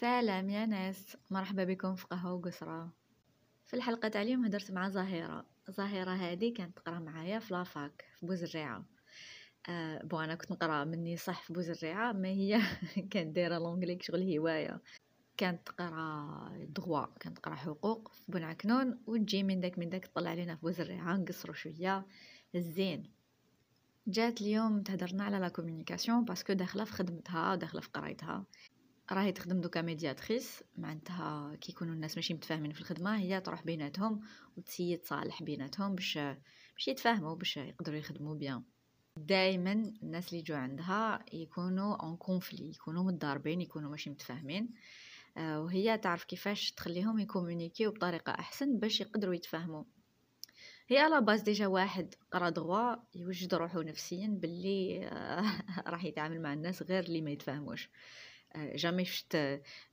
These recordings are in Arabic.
سلام يا ناس. مرحبا بكم في قهوة وقصرة. في الحلقة تاع اليوم هدرت مع زهيرة زهيرة هذه كانت تقرا معايا في la fac في بوزريعة أه bon أنا كنت نقرا مني صح في بوزريعة ما هي كانت دايرة l'anglais شغل هواية. كانت تقرا دغوا كانت تقرا حقوق في بنعكنون وتجي من داك من داك تطلع علينا في بوزريعة نقصرو شوية. الزين جات اليوم تهدرنا على la communication parce que داخلة في خدمتها وداخله في قرايتها. راهي تخدم دوكا médiatrice معناتها كي يكونوا الناس ماشي متفاهمين في الخدمة هي تروح بيناتهم وت essayer تصالح بيناتهم باش باش يتفاهموا باش يقدروا يخدموا bien. دائما الناس اللي يجوا عندها يكونوا en conflit يكونوا متضاربين يكونوا ماشي متفاهمين. آه، وهي تعرف كيفاش تخليهم ي communiqu يو بطريقة أحسن باش يقدروا يتفاهموا. هي à la base déjà واحد قرا دغوا يوجد روحو نفسيا باللي آه، راح يتعامل مع الناس غير اللي ما يتفاهموش. jamais شفت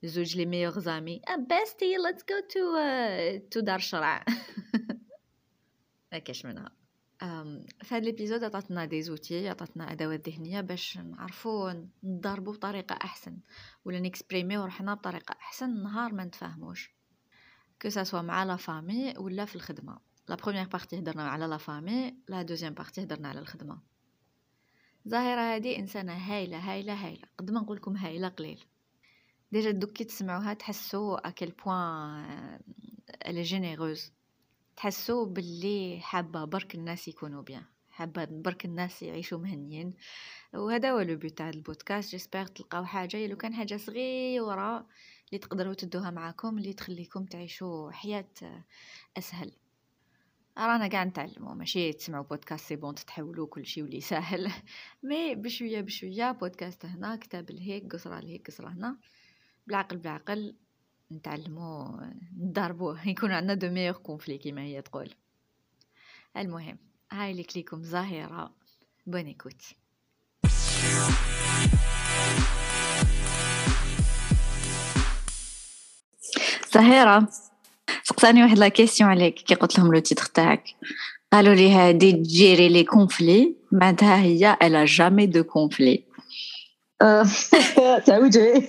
زوج les meilleurs amis besties let's go to to دار شرع ما كاش منها في هذا ال épisode عطاتنا des outils عطاتنا ادوات ذهنيه باش نعرفوا نضربوا بطريقه احسن ولا نكسبريميو روحنا بطريقه احسن نهار ما نتفاهموش que ce soit مع la famille ولا في الخدمه la première partie هضرنا على la famille la deuxième partie هضرنا على الخدمه زاهرة هادي إنسانة هايلة هايلة هايلة. قد ما نقولكم هايلة قليل. déjà دوك كي تسمعوها تحسوا à quel point elle est généreuse تحسوا باللي حابة برك الناس يكونوا bien. حابة برك الناس يعيشوا مهنيين. وهذا هو le but تاع البودكاست. j'espère تلقاو حاجة. لو كان حاجة صغيرة اللي تقدروا تدوها معاكم اللي تخليكم تعيشوا حياة أسهل. رانا قاع نتعلمو ماشي تسمعوا بودكاست c'est bon تتحولوا كل شيء ولي ساهل. mais بشوية بشوية بودكاست هنا كتاب لهيك قصرة لهيك قصرة هنا. بالعقل بالعقل نتعلمو نضربوه. يكون عندنا de meilleurs conflits كيما هي تقول. المهم هاي اللي نخليكم ظاهرة. bonne écoute. ظاهرة. سقساني واحد لا كيسيون عليك كي قلت لهم لو تيتر تاعك قالوا لي هادي تجيري لي كونفلي معناتها هي الا جامي دو كونفلي تعوجي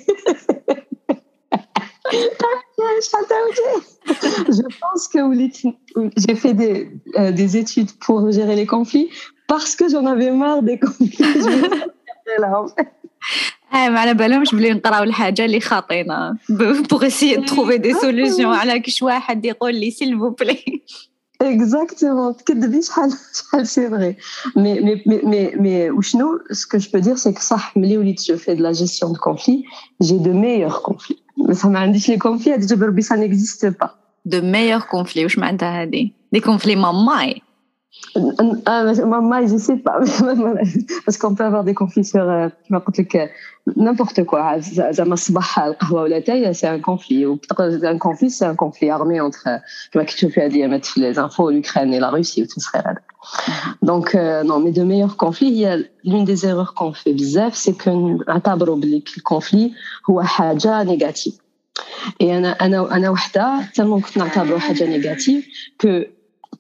Je pense que j'ai fait des, euh, des études pour gérer les conflits parce que j'en avais marre des conflits. Je me là, en fait. آه ما على بالهمش بلي نقراو الحاجة اللي خاطينا. pour essayer trouver des solutions على كش واحد يقول لي s'il vous plaît Exactement, تكذبي شحال شحال سي فغي مي مي مي مي وشنو؟ ce que je peux dire c'est صح ملي وليت je fais la gestion de conflits j'ai de meilleurs conflits بصح ما عنديش les conflits هادي جاب ربي ça n'existe pas de Moi, je sais pas. Parce qu'on peut avoir des conflits sur, n'importe quoi. C'est un conflit. Un conflit, c'est un conflit armé entre, tu fais les infos, l'Ukraine et la Russie, ou tout serait Donc, non, mais de meilleurs conflits, il y a l'une des erreurs qu'on fait bizarre, c'est qu'on اعتبروا باللي le conflit هو حاجة négative. Et أنا أنا أنا وحدة tellement كنت نعتبره حاجة négative que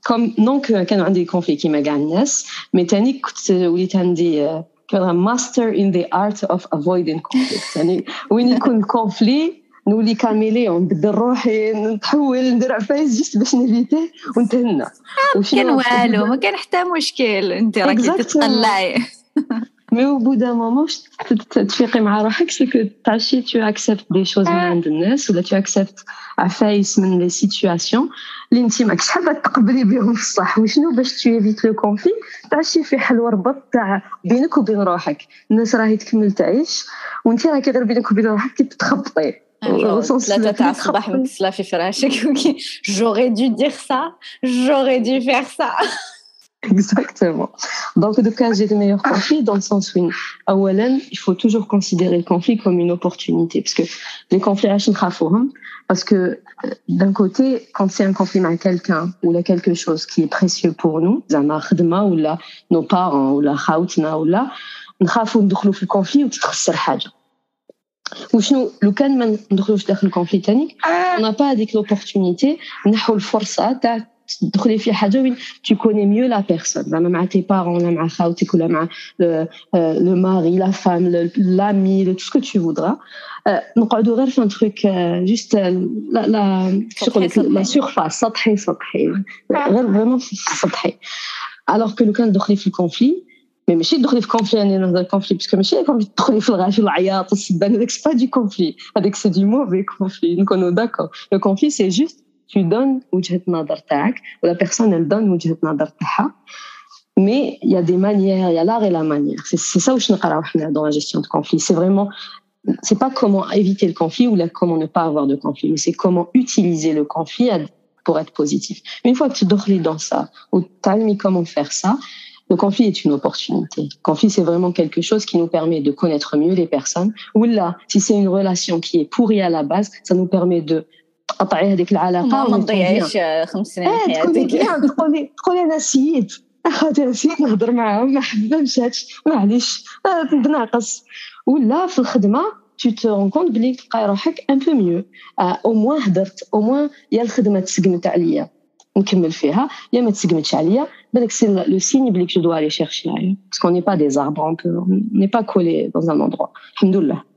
كوم دونك كانوا عندي كونفلي كيما كاع الناس mais تاني كنت وليت عندي كان master in the art of avoiding conflict يعني وين يكون conflit نولي caméléon نبدل روحي نتحول ندير عفايس juste باش نفيتيه ونتهنى ما كان والو ما كان حتى مشكل انت راكي تتطلعي mais au bout d'un moment تفيقي مع روحك c'est que تعشي tu acceptes des choses من عند الناس ولا tu acceptes عفايس من les situations اللي انت ماكش حابة تقبلي بهم في الصح وشنو باش tu évites le conflit تعشي في حل وربط تاع بينك وبين روحك. الناس راهي تكمل تعيش وانت راكي غير بينك وبين روحك كتخبطي ثلاثة تاع الصباح مكسلة في فراشك j'aurais dû dire ça j'aurais dû faire ça Exactement. Donc, de cas, j'ai de meilleurs conflits dans le sens où, أولا, il faut toujours considérer le conflit comme une opportunité. Parce que les conflits, parce que d'un côté, quand c'est un conflit avec quelqu'un ou là quelque chose qui est précieux pour nous, ou là, nos parents ou la خاوتنا ou là, نخافوا ندخلوا في الكونفلي وتتخسر حاجة. وشنو لو كان ما ندخلوش داخل الكونفلي تاني on n'a pas هذيك l'opportunité نحو الفرصة تاع تدخلي في حاجه وين tu connais mieux la personne زعما مع tes parents ولا مع خاوتك ولا مع le mari la femme l'ami tout ce que tu voudras نقعدوا غير في un truc juste la la la surface سطحي سطحي غير vraiment سطحي alors que لو كان تدخلي في الكونفلي مي ماشي تدخلي في كونفلي يعني نهضر كونفلي باسكو ماشي كونفلي تدخلي في الغاش العياط السبان هذاك سي با دي كونفلي هذاك سي دي موفي كونفلي نكونوا داكور لو كونفلي سي جوست tu donnes وجهة النظر تاعك ولا بيرسون elle donne وجهة النظر تاعها mais il y a des manières il y a l'art et la manière c'est c'est ça واش نقراو حنا dans la gestion de conflit c'est vraiment c'est pas comment éviter le conflit ou là, comment ne pas avoir de conflit mais c'est comment utiliser le conflit pour être positif une fois que tu dors dans ça ou tu comment faire ça le conflit est une opportunité. Le conflit, c'est vraiment quelque chose qui nous permet de connaître mieux les personnes. Ou là, si c'est une relation qui est pourrie à la base, ça nous permet de تقطعي هذيك العلاقة ما تضيعيش خمس سنين من حياتك. تقولي تقولي أنا سيد. اخذت نسيت نهضر معاهم ما حببتش معليش. بناقص ولا في الخدمة tu te rends compte بلي تلقاي روحك un peu mieux au moins هدرت. au moins يا الخدمة تسقمت عليا. نكمل فيها. يا ما تسقمتش عليا بالك c'est le signe بلي je dois aller chercher. parce que n'est pas dit on n'est pas collé dans un endroit. الحمد لله.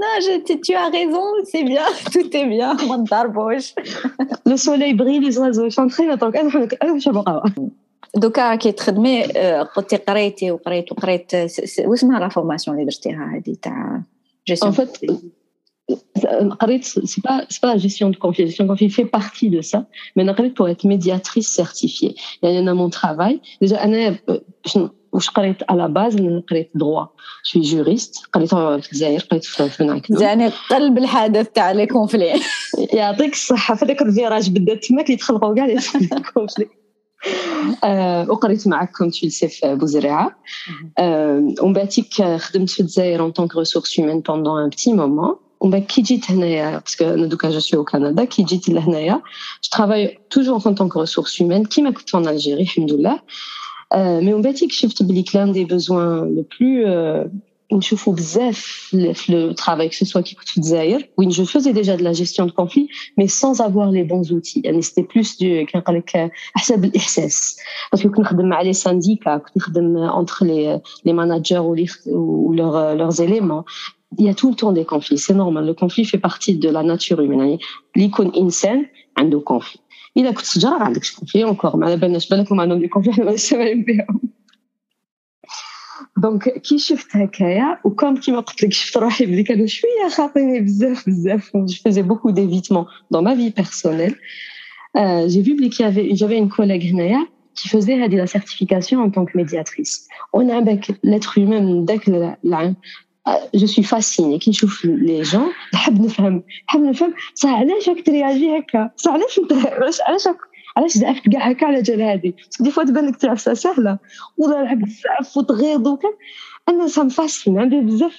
Non, je, tu, tu, as raison, c'est bien, tout est bien. Le soleil brille, les oiseaux chantent. دونك انا انا مش بقى دوكا كي تخدمي قلتي قريتي وقريت وقريت واسمها لا فورماسيون اللي درتيها هذه تاع جيستيون En fait, c'est pas c'est pas la gestion de conflit. La gestion de conflit fait partie de ça. Mais قريت pour être médiatrice certifiée. يعني أنا mon travail. Déjà أنا واش قريت à la base قريت droit je suis juriste قريت في الجزائر قريت في بن عكنون يعني قلب الحدث تاع les conflits. يعطيك الصحة. في هذاك ال virage بدات تماك اللي تخلقوا كاع les conflits. أه وقريت معك comme tu sais في بوزريعة. أه ومن بعد خدمت في الجزائر en tant que ressources humaines pendant un petit moment ومن بعد كي جيت هنايا parce que أنا دوكا je suis كندا كي جيت لهنايا je travaille toujours en tant que ressources humaines كيما كنت في l'Algérie الحمد لله. مي ومن بعد كشفت بلي كلان دي بوزوان لو بلو نشوفوا بزاف في لو ترافاي كو سوا كي كنت في الجزائر وين جو فوزي ديجا دو لا جيستيون دو كونفلي مي سانز افوار لي بونز اوتي يعني سيتي بلوس دو كان قال لك حسب الاحساس باسكو كنت نخدم مع لي سانديكا كنت نخدم اونتر لي لي ماناجر و لeurs éléments il y a tout le temps des conflits c'est normal le conflit fait partie de la nature humaine يعني اللي يكون انسان عنده conflit اذا كنت شجره ما عندكش كونفلي اونكور ما على بالناش بالكم عندهم دي كونفلي حنا ما سامعين بهم دونك كي شفت هكايا وكم كيما قلت لك شفت روحي بلي كانوا شويه خاطيني بزاف بزاف جو فيزي بوكو ديفيتمون دون ما في بيرسونيل جي vu بلي كي j'avais une collègue هنايا qui faisait هذه la certification en tant que médiatrice. On a avec l'être humain داك العام جو سوي فاسيني كي نشوف لي جون نحب نفهم نحب نفهم صح علاش راك ترياجي هكا صح علاش علاش علاش علاش زعفت كاع هكا على جال هادي دي فوا تبان لك تعفسه سهله ولا لعب بزاف وتغيض وكان انا سام فاسين عندي بزاف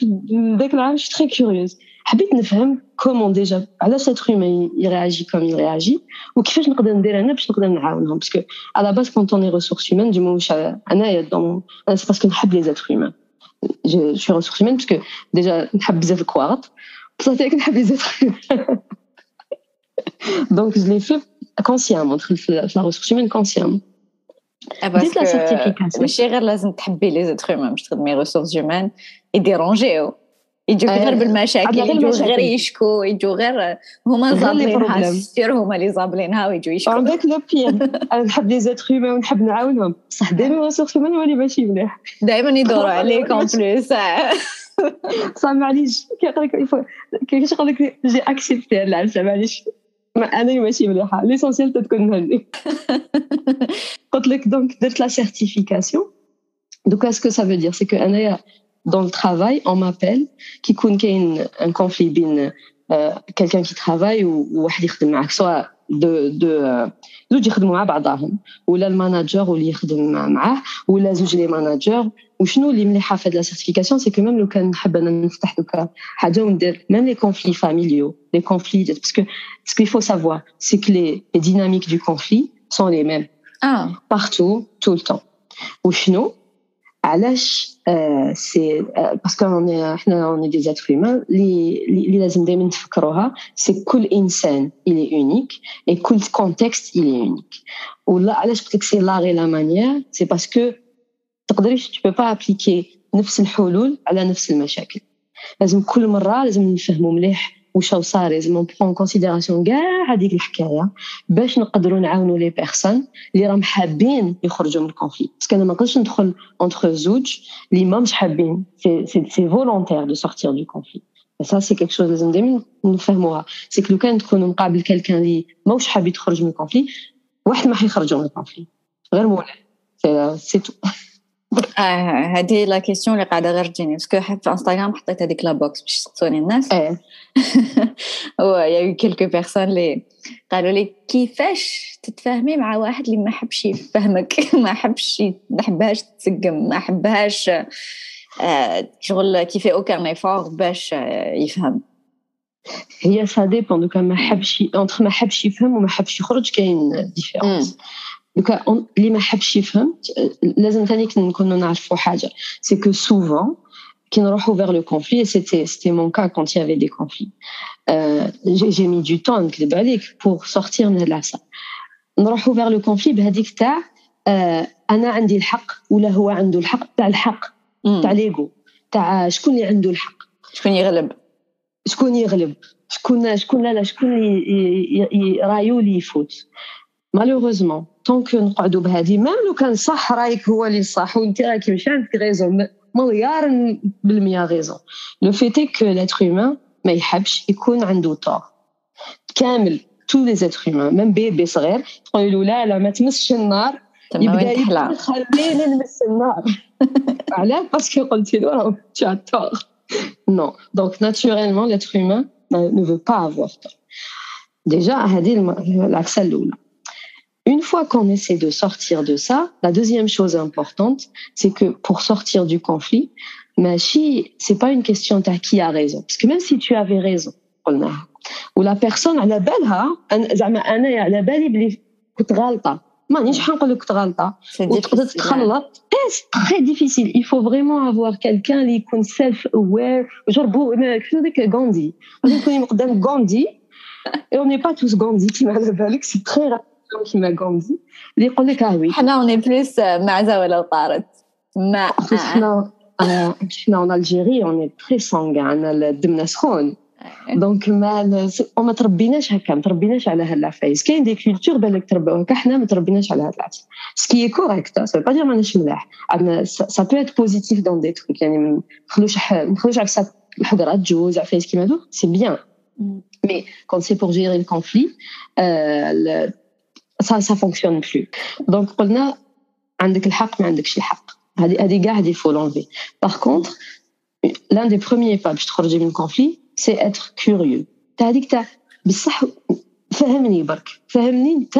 داك العام شي تري كيوريوز حبيت نفهم كومون ديجا علاش لاتر هيومان يرياجي كوم يرياجي وكيفاش نقدر ندير انا باش نقدر نعاونهم باسكو على باس كونت اوني ريسورس هيومان ديما واش انايا دون انا سي باسكو نحب لي زاتر هيومان je, suis ressource humaine parce que déjà, je quoi Donc, je l'ai fait consciemment, la ressource humaine consciemment. Ah, parce que, la certification. Mais je suis les êtres humains, je traite mes ressources humaines et déranger. Oh. يجيو غير بالمشاكل يجيو غير يشكو يجيو غير هما زابلينها سير هما اللي زابلينها ويجيو يشكو عندك لو بير أنا نحب لي زيتر هيومان ونحب نعاونهم بصح دائما ريسورس هيومان اللي ماشي مليح دائما يدوروا عليك اون بلوس صح معليش كيقول لك كيفاش يقول لك j'ai accepté العرسه معليش أنا ماشي مليحه l'essentiel تكون مهني قلت لك donc درت la certification دوك est-ce que ça veut dire c'est que هنايا dans le travail, on m'appelle, qui a un conflit bien euh, quelqu'un qui travaille ou ou واحد يخدم معك soit دو دو زوج يخدموا مع بعضهم ولا الماناجر واللي يخدم معاه ولا زوج لي ماناجر وشنو اللي مليحه في هاد لا سيرتيفيكاسيون سي كو ميم لو كان نحب انا نفتح دوكا حاجه وندير ميم لي كونفلي فاميليو لي كونفلي باسكو باسكو il faut savoir c'est que les, les dynamiques du conflit sont les mêmes ah. partout tout le temps وشنو علاش سي باسكو إحنا اون دي زاتر هيومان اللي لازم دائما نتفكروها سي كل إنسان الي اونيك et كل contexte il est unique voilà علاش قلت لك c'est la غي la manière؟ c'est parce que تقدريش tu peux pas appliquer نفس الحلول على نفس المشاكل. لازم كل مرة لازم نفهموا مليح واش صار لازم ن prend en considération كاع هذيك الحكاية باش نقدروا نعاونوا les personnes اللي راهم حابين يخرجوا من ال conflit parce que أنا ما نقدرش ندخل entre زوج اللي ما مش حابين c'est c'est volontaire de sortir du conflit ça c'est quelque chose لازم دائما نفهموها si لو كان تكونوا مقابل quelqu'un اللي ماهوش حاب يخرج من ال conflit واحد ما حيخرجوا من ال conflit غير مولع c'est tout آه هذه la question اللي قاعدة غير تجيني parce que في انستغرام حطيت هذيك la box باش يسقسوني الناس. إيه. il y a quelques personnes اللي قالوا لي كيفاش تتفاهمي مع واحد اللي ما حبش يفهمك؟ ما حبش ما حبهاش تسقم ما حبهاش شغل كيفي aucun effort باش يفهم. هي ça dépend دوكا ما حبش entre ما حبش يفهم وما حبش يخرج كاين différence دوكا اللي ما حبش يفهم لازم ثاني نكونوا نعرفوا حاجة c'est que souvent كي نروحوا vers le conflit et c'était c'était mon cas quand il y avait des conflits. Euh, j'ai mis du temps نكذب عليك pour sortir نروحوا vers le conflit بهذيك تاع أنا عندي الحق ولا هو عنده الحق تاع الحق تاع ليغو تاع شكون اللي عنده الحق شكون يغلب شكون يغلب شكون شكون لا لا شكون رايو اللي يفوت مالوغوزمون طونك نقعدوا بهذه ميم لو كان صح رايك هو اللي صح وانت راكي مش عندك غيزون مليار بالمية غيزون لو فيتي كو لاتر هيومان ما يحبش يكون عنده طور كامل تو لي زيتر هيومان ميم بيبي صغير تقول له لا لا ما تمسش النار يبدا يقول خليني نمس النار علاش باسكو قلت له راه tu as tort non donc naturellement l'être humain ne veut pas avoir tort déjà هذه العكسه الاولى Une fois qu'on essaie de sortir de ça, la deuxième chose importante, c'est que pour sortir du conflit, ماشي c'est pas une question de qui a raison parce que même si tu avais raison قلناها ولا بيرسون على بالها زعما انا على بالي بلي كنت غلطه مانيش حنقول لك كنت غلطه وتقدر تتخلط سي تري ديفيسيل il faut vraiment avoir quelqu'un اللي يكون سيلف اوير جربوا شنو ديك غاندي غادي تكوني قدام غاندي et on n'est pas tous غاندي كيما على بالك سي تري كيما غاندي اللي يقول لك اه وي حنا اوني بلوس معزه ولا طارت ما حنا حنا اون الجيري اوني تري سانغان دمنا سخون دونك ما وما تربيناش هكا ما تربيناش على هاد العفايس كاين دي كولتور بالك تربوا هكا حنا ما تربيناش على هاد العفايس سكي كوريكت سا با دير ماناش ملاح سا بو ات بوزيتيف دون دي تروك يعني ما نخلوش ما نخلوش عفسه الحضره تجوز عفايس كيما هادو سي بيان مي كون سي بور جيري الكونفلي ça ça fonctionne plus donc قلنا عندك الحق ما عندكش الحق هذه هذه كاع هذه faut l'enlever par contre l'un des premiers pas باش تخرجي من conflit c'est être curieux تاع هذيك تاع بصح فهمني برك فهمني انت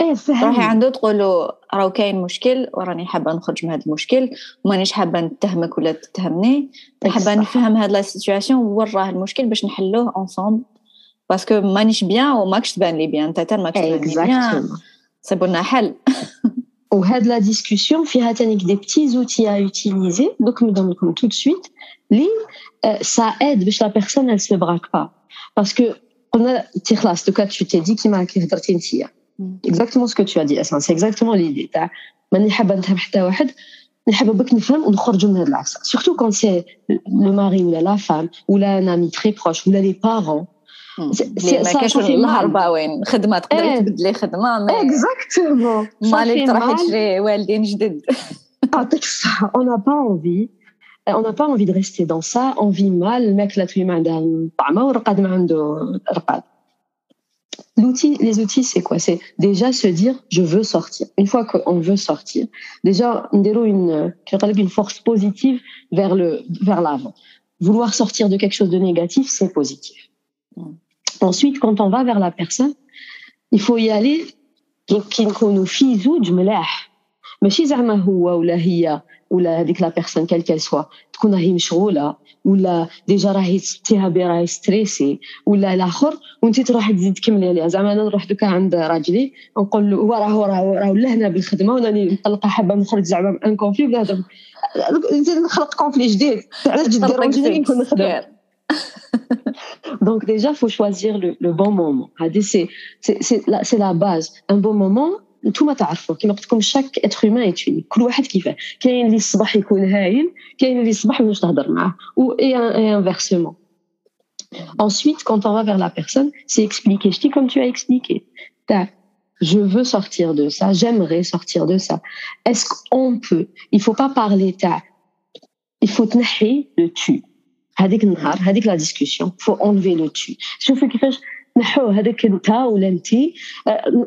إيه تروحي عنده تقولوا راه كاين مشكل وراني حابة نخرج من هذا المشكل ومانيش حابة نتهمك ولا تتهمني. حابة نفهم هاد la situation وين راه المشكل باش نحلوه ensemble parce que مانيش bien وماكش تبان لي bien. انت ماكش تبان لي bien صيبوا لنا حل. وهاد la discussion فيها تانيك des petits outils à utiliser donc نمدهم لكم tout de suite لي ça aide باش la personne elle se braque pas parce que قلنا تي خلاص دوكا تو تي دي كيما كي هضرتي نتيا que tu as dit Asma c'est exactement l'idée تاع ماني حابه نفهم حتى واحد نحب بك نفهم ونخرجوا من هذا العفسه c'est le mari ou la femme ou la un ami très proche ou la les parents ما كاينش الهربه وين خدمه تقدري تبدلي خدمه exactement مالك تروحي تشري والدين جدد on n'a pas envie on n'a pas envie de rester dans ça on vit mal الماكله تولي ما عندها طعمه والرقاد ما عنده رقاد L'outil, les outils, c'est quoi? C'est déjà se dire je veux sortir. Une fois qu'on veut sortir, déjà Ndelo une une force positive vers le vers l'avant. Vouloir sortir de quelque chose de négatif, c'est positif. Mm. Ensuite, quand on va vers la personne, il faut y aller nous ماشي زعما هو ولا هي ولا هذيك la personne qu'elle qu'elle soit تكون راهي مشغولة ولا déjà راهي تيها بي راهي stressée ولا الآخر وانت تروحي تزيد تكملي عليها. زعما أنا نروح دوكا عند راجلي نقول له هو راه راه راه لهنا بالخدمة وراني مطلقه حابه نخرج زعما un conflit ولا هذا. نزيد نخلق conflit جديد. علاش تجي دير راجلي نكون نخدم. Donc déjà, il faut choisir le, le bon moment. C'est la, la base. Un bon moment, انتم تعرفوا كما قلت لكم شاك اتر هيومان ايت كل واحد كيفاه كاين اللي الصباح يكون هايل كاين اللي الصباح باش تهضر معاه و اي انفيرسمون Ensuite, quand on va vers la personne, c'est expliquer. Je dis comme tu as expliqué. Je veux sortir de ça. J'aimerais sortir de ça. Est-ce qu'on peut Il faut pas parler. Il faut tenir le tu. هذيك النهار هذيك لا ديسكوسيون فو انليفي لو tu. شوفوا كيفاش نحو هذاك انت ولا انت؟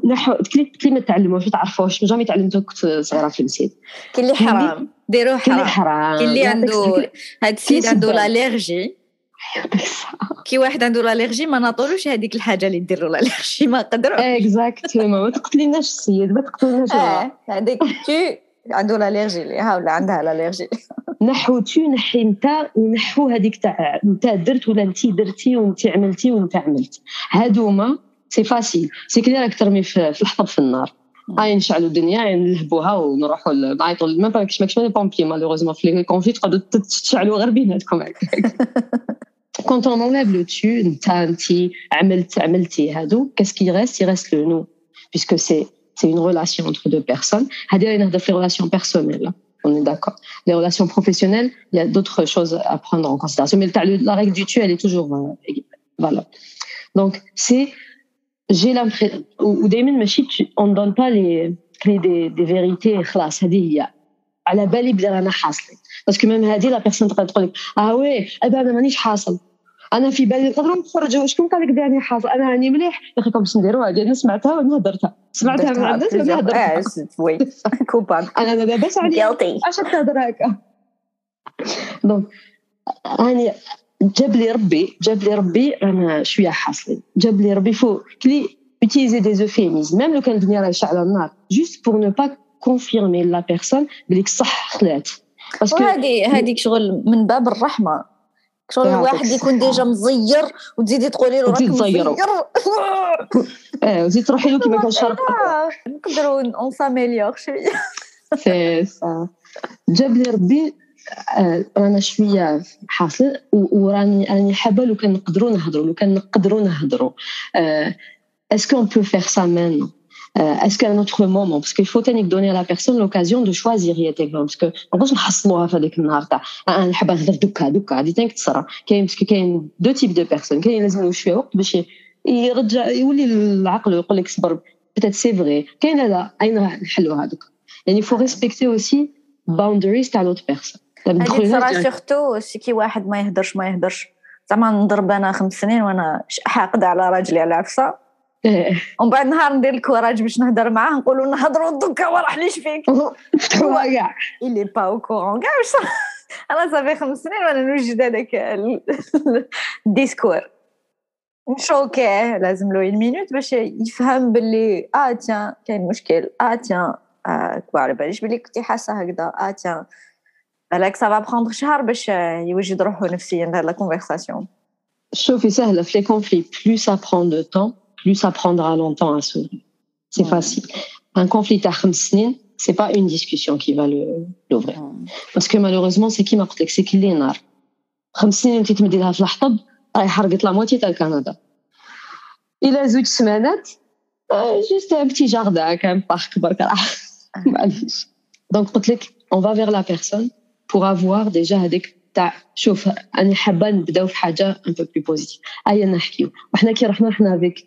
نحو كلمه تعلموا شو تعرفوش jamais تعلمتو كنت صغيرة في المسيد. كاين اللي حرام. ديروا حرام. حرام. كاين اللي عنده هاد السيد عنده l'allergie كي واحد عنده l'allergie ما ناطولوش هذيك الحاجة اللي دير له l'allergie ما قدروا exactement ما تقتليناش السيد ما تقتليناش هذيك تي عنده l'allergie ليها ولا عندها l'allergie نحو tu نحي انت ونحو هذيك تاع انت درت ولا انت درتي وانت عملتي وانت عملت. هادوما c'est facile. c'est كلي راك ترمي في الحطب في النار. هاي نشعلوا الدنيا نلهبوها ونروحوا نعيطوا ما باكش ماكش les pompiers malheureusement في les conflits تقعدوا تشعلوا غير بيناتكم donc on enlève le tu انت انت عملت عملتي هادو qu'est-ce qui reste reste le nous puisque c'est c'est une relation entre deux personnes. هذه نهضر في relation personnelle. On est d'accord. Les relations professionnelles, il y a d'autres choses à prendre en considération. Mais la règle du tu, elle est toujours euh, valable. Donc, c'est, j'ai l'impression, ou on ne donne pas les clés des, des vérités, خلاص هذه هي على بالي بلي رانا حاصلين باسكو ميم هذه لا بيرسون تقدر تقول لك اه وي انا مانيش حاصل أنا في بالي نقدروا نخرجوا شكون قال لك داني حاصل أنا راني مليح. يا أخي باش نديروا هذه أنا سمعتها وأنا هضرتها سمعتها من الناس وأنا هضرتها oui. كوباب أنا لاباس عليا اش تهضر هكا. donc راني جاب لي ربي جاب لي ربي أنا شوية حاصلين جاب لي ربي faut كلي utiliser des euphémismes. Même لو كان الدنيا راهي شاعله النار juste pour ne pas confirmer la personne بليك صح خلات parce que هذه هذيك شغل من باب الرحمة. شغل الواحد يكون déjà مزير وتزيدي تقولي له راك مزير. آه وتزيد تروحي له كيما كان شرب نقدروا on s'améliore شوية. سي سا جاب لي ربي رانا شوية حاصل وراني راني حابة لو كان نقدروا نهضروا لو كان نقدروا نهضروا est-ce qu'on peut faire ça maintenant Est-ce qu'à un autre moment, parce qu'il faut donner à la personne l'occasion de choisir parce que نقدرش نحصلوها في هذاك النهار تاع أنا نحب نهضر دوكا دوكا هذه تاني تصرا كاين parce que كاين des types de personnes كاين لازم شوية وقت باش يرجع يولي العقل يقول لك صبر peut-être c'est vrai كاين لا لا اين نحلوها دوكا يعني faut respecter aussi boundaries تاع l'autre personne هذيك صرا surtout كي واحد ما يهدرش ما يهدرش زعما نضرب أنا خمس سنين وأنا حاقده على راجلي على عفسه ومن بعد نهار ندير ال courage باش نهضر معاه نقولوا نهضروا دوكا ما راحليش فيك فتحوا كاع اللي pas au courant كاع واش أنا صافي خمس سنين وأنا نوجد هذاك ال discours. نشوكيه لازم له مينوت باش يفهم باللي آه تيان كاين مشكل. آه تيان آه على باليش باللي كنتي حاسة هكذا. آه تيان. بالك سافا بخوندر شهر باش يوجد روحو نفسيا لا كونفرساسيون شوفي سهلة. في لي كونفلي بلو سا برون دو طون plus ça prendra longtemps à s'ouvrir. C'est ouais. facile. Un conflit à ce c'est pas une discussion qui va l'ouvrir. Parce que malheureusement, c'est qui m'a dit c'est qui les nar. خمس انت تمدي في الحطب راهي حرقت لا موتي تاع كندا الى زوج سمانات جوست ان بتي جاردان كان بارك برك معليش دونك قلت لك اون فا فيغ لا بيرسون بور افوار ديجا هذيك تاع شوف انا حابه نبداو في حاجه ان بو بلو بوزيتيف ايا نحكيو وحنا كي رحنا رحنا افيك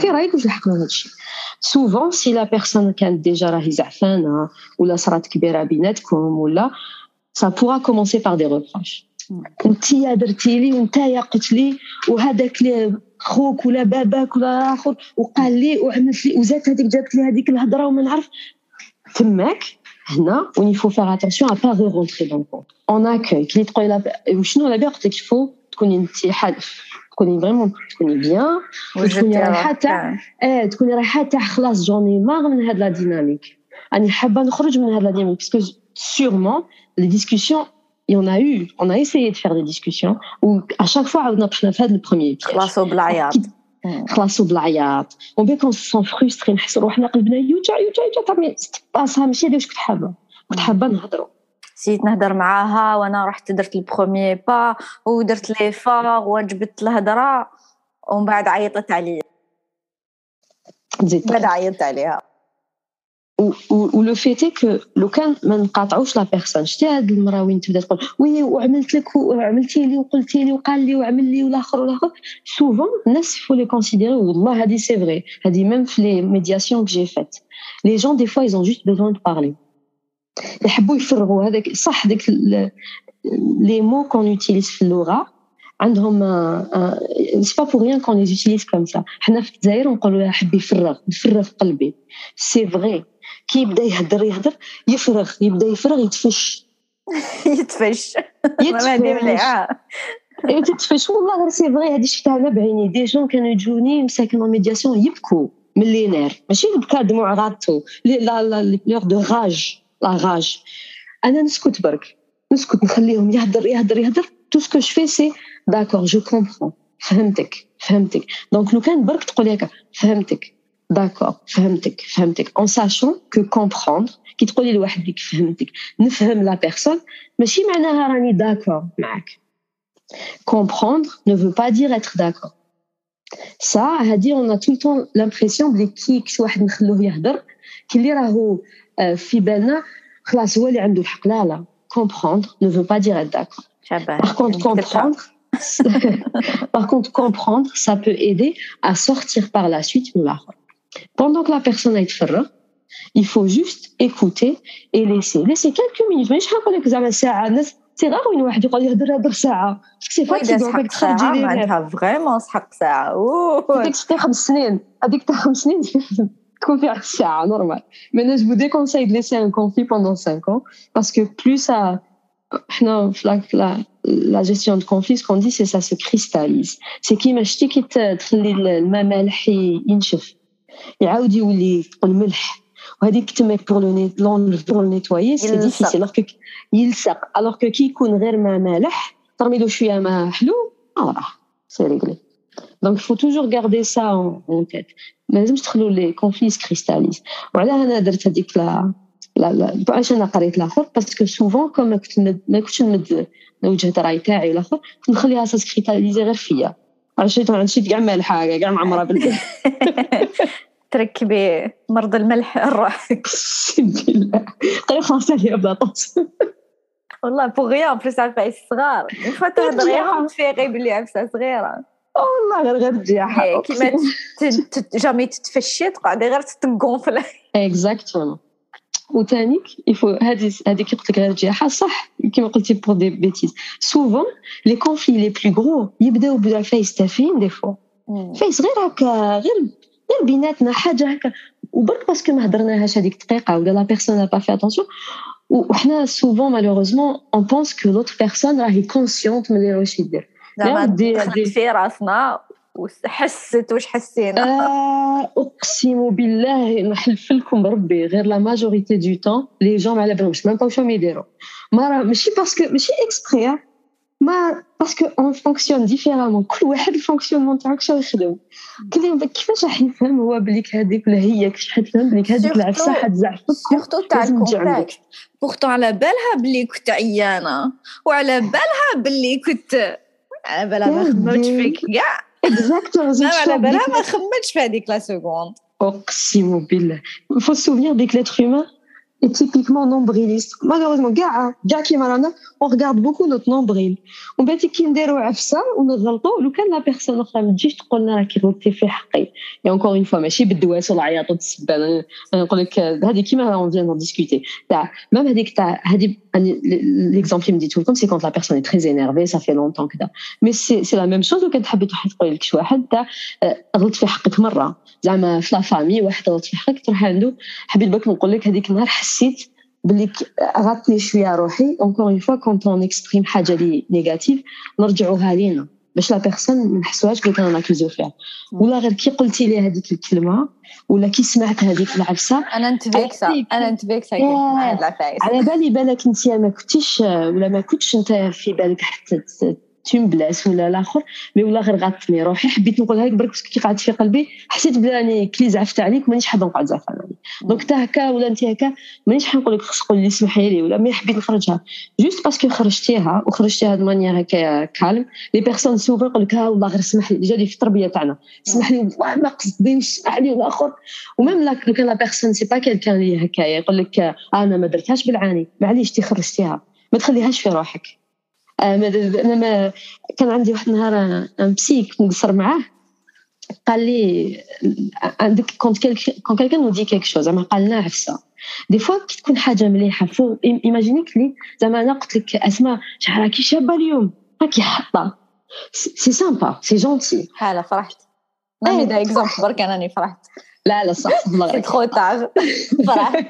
في رأيك واش لحقنا لهذا الشيء؟ souvent si la personne كانت déjà راهي زعفانه ولا صرات كبيره بيناتكم ولا ça pourra commencer par des reproches. انت درتي لي وانت قلت لي وهذاك لي خوك ولا باباك ولا اخر وقال لي وعملت لي وزاد هذيك جابت لي هذيك الهضره وما نعرف تماك هنا وين il faut faire attention à pas rentrer dans كونت اون اكاي كي تقولي وشنو لا بيان قلت لك تكوني انت تكوني فريمون تكوني بيان تكوني رايحه تاع اه تكوني رايحه تاع خلاص جوني ماغ من هاد لا ديناميك راني حابه نخرج من هاد لا ديناميك باسكو سيغمون لي ديسكسيون il y en a eu, on a essayé de faire des discussions où à chaque fois on a fait le premier خلاص وبالعياط خلاص وبالعياط وبين كون سون فرستري نحس روحنا قلبنا يوجع يوجع يوجع ترمي باسها ماشي هذه واش كنت حابه كنت حابه نهضروا سيت نهضر معاها وأنا رحت درت ال premier pas ودرت l'effort وجبت الهضره ومن بعد عيطت عليا. بعد عيطت عليها. و le fait que لو كان ما نقاطعوش la personne شتي هاد المرأة وين تبدأ تقول oui وعملت لك وعملتي لي وقلتي لي وقال لي وعمل لي والآخر والآخر. souvent الناس faut les considérer والله هادي c'est vrai هادي même في les médiations que j'ai faites les gens des fois ils ont juste besoin de parler يحبوا يفرغوا هذاك صح ديك les mots qu'on utilise في اللغة عندهم c'est pas pour rien qu'on les utilise comme ça حنا في الجزائر نقولوا حب يفرغ يفرغ قلبي. c'est vrai كي يبدا يهدر يهدر يفرغ يبدا يفرغ يتفش. يتفش. يتفش. والله غير c'est vrai هادي شفتها أنا بعيني. des gens كانوا يجوني مساكن médiation يبكوا. من les nerfs ماشي بكا دموع غاطو لا لا لي بلور دو راج لا راج انا نسكت برك نسكت نخليهم يهدر يهدر يهدر تو سكو جو في سي داكور جو كومبرون فهمتك فهمتك دونك لو كان برك تقول هكا فهمتك داكور فهمتك فهمتك اون ساشون كو كومبروندر كي تقولي لواحد بيك فهمتك نفهم لا بيرسون ماشي معناها راني داكور معاك comprendre ne veut pas dire être d'accord ça هادي on a tout le temps l'impression بلي كي شي واحد نخلوه يهضر كي اللي راهو في بالنا خلاص هو اللي عنده الحق لا لا comprendre ne veut pas dire être d'accord par contre comprendre par contre comprendre ça peut aider à sortir par la suite من الاخر pendant que la personne est فرغ il faut juste écouter et laisser laisser quelques minutes مانيش حنقول لك زعما ساعه الناس سي غير وين واحد يقعد يهضر يهضر ساعه سي فاتيغون هذيك ساعه معناتها فريمون سحق ساعه هذيك تاع خمس سنين هذيك تاع خمس سنين تكون فيها ساعه نورمال مي انا جو déconseille de laisser un conflit pendant 5 ans parce que plus ça حنا في لا لا جيستيون دو كونفلي سكون دي سي سا سو كريستاليز سي كيما شتي كي تخلي الماء مالح ينشف يعاود يولي تقول ملح وهذيك تماك بور لو بور نيتوايي سي ديفيسيل الوغ يلصق الوغ كو كي يكون غير ما مالح ترمي له شويه ما حلو راه سي ريغلي دونك فو توجور غاردي سا اون تيت ما لازمش تخلو les conflits se cristallisent وعلاه أنا درت هذيك لا لا لا علاش أنا قريت الآخر؟ parce que souvent ما كنت ما كنتش نمد وجهه راي تاعي الآخر كنت نخليها ça se cristallise غير فيا. عرفتي عندي كاع مالحه كاع معمرة بالله تركبي مرض الملح روحك. بالله قري خلاص عليا بلاطوس والله pour rien بليس عارفة الصغار une fois تهضريهم تفيقي بلي عفسة صغيرة. والله غير غير الجياحه كيما جامي تتفشي تقعدي غير تتكونفلي اكزاكتومون وثانيك يفو هذه هذه كي قلت لك غير الجياحه صح كيما قلتي بور دي بيتيز سوفون لي كونفلي لي بلو غرو يبداو بالفايس تافهين دي فوا فايس غير هكا غير غير بيناتنا حاجه هكا وبرك باسكو ما هضرناهاش هذيك الدقيقه ولا لا بيرسون با في اتونسيون وحنا سوفون مالوغوزمون اون بونس كو لوتر بيرسون راهي كونسيونت من اللي واش يدير زعما دخلت في راسنا. وحست واش حسينا. آه أقسم بالله نحلف لكم بربي غير la majorité du temps les gens ما على بالهمش même pas واش يديروا. ما راه ماشي parce que ماشي exprès mais parce que on fonctionne différemment كل واحد ال fonctionnement تاعك شنو يخدم. كيفاش راح يفهم هو بليك هذيك ولا هي كيفاش حتفهم بليك هذيك العفسه حتزعفك surtout تاع ال contact. pourtant على بالها بلي كنت عيانة. وعلى بالها بلي كنت على بالها ما خممتش فيك كاع اكزاكتومون على بالها ما خممتش في هذيك لا سكوند اقسم بالله faut se souvenir dès que l'être humain est typiquement nombriliste. Malheureusement, On regarde beaucoup notre nombril. On va dire qu'il عفسه ونغلطوا لو كان la personne أخرى ما تجيش تقول لنا راكي غلطتي في حقي يا encore une fois ماشي بالدواس والعياط والتسبان نقول لك هذه كيما on vient discuter تاع même هذيك تاع هذه les exemples اللي مديتو لكم c'est quand la personne très énervée ça fait longtemps كذا mais c'est c'est la même chose لو كان تحبي تروحي تقولي لك شي واحد تاع غلط في حقك مره زعما في la famille واحد غلط في حقك تروح عنده حبيت بك نقول لك هذيك النهار حسيت باللي غاضتني شوية روحي. encore une fois quand on exprime حاجة لي négative نرجعوها لينا باش la personne ما نحسوهاش بلي كان ناكوزو فيها ولا غير كي قلتي لي هذيك الكلمة ولا كي سمعت هذيك العفسة أنا نتفيكسا أنا نتفيكسا على بالي بالك أنت ما كنتيش ولا ما كنتش أنت في بالك حتى تيمبلاس ولا الآخر mais ولا غير غاتني روحي. حبيت نقولها لك برك كي قعدت في قلبي حسيت بلي كلي زعفت عليك مانيش حابة نقعد زعفت عليك. donc حتى هكا ولا انت هكا مانيش حنقول لك خصك تقول لي اسمحي لي ولا mais حبيت نخرجها. juste parce que خرجتيها وخرجتيها de manière هكا calme les personnes souvent يقول لك والله غير اسمح لي déjà في التربية تاعنا. اسمح لي والله ما قصديش اسمح لي والاخر et même là quand la personne c'est pas quelqu'un اللي هكايا. يقول لك أنا ما درتهاش بالعاني. معليش تي خرجتيها. ما تخليهاش في روحك. أنا ما كان عندي واحد النهار un psy نقصر معاه. قال لي عندك quand quand quelqu'un nous dit quelque chose زعما قال لنا عفسة. des fois كي تكون حاجة مليحة faut imaginer que لي زعما أنا قلت لك أسماء شحال راكي شابة اليوم؟ راكي حاطه سي سامبا سي جونتي حاله فرحت. نعمي دا اكزومبل برك أنني فرحت. لا لا صح سي ترو تار فرحت.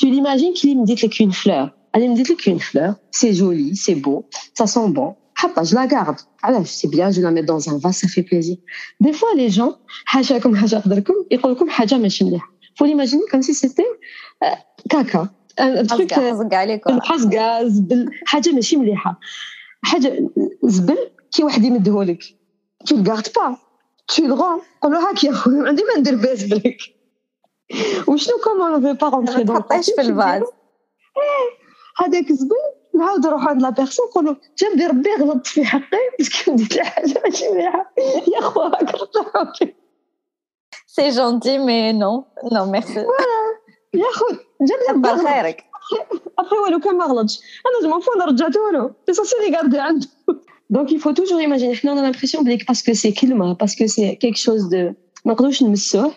Tu l'imagines qu'il me dit que une fleur. elle me dit qu'une fleur, c'est joli, c'est beau, ça sent bon. Hapa, je la garde. Alors, c'est bien, je la mets dans un vase, ça fait plaisir. Des fois, les gens, حاجة comme حاجة قدركم يقول لكم حاجة ماشي مليحة. Faut l'imaginer comme si c'était euh, caca. Un truc حزقة زبل حاجة ماشي مليحة. حاجة زبل كي واحد يمدهولك. Tu le gardes pas. Tu le rends. قول له هاك يا خويا ما عندي ما ندير بها زبلك. وشنو كومون on ne veut pas rentrer dans le في الفاز. هذاك الزبل نعاود نروح عند لا بيرسون نقول له جنبي ربي غلطت في حقي باسكو ندير له حاجه ماشي مليحه يا خو راك غلطت سي جونتي مي نو نو ميرسي يا خو جنبي ربي خيرك ابخي ولو كان ما غلطش انا جو فو انا رجعته له سي سونسي لي غاردي عنده دونك il faut toujours imaginer حنا on a l'impression بلي باسكو سي كلمه باسكو سي كيك شوز دو ما نقدروش نمسوه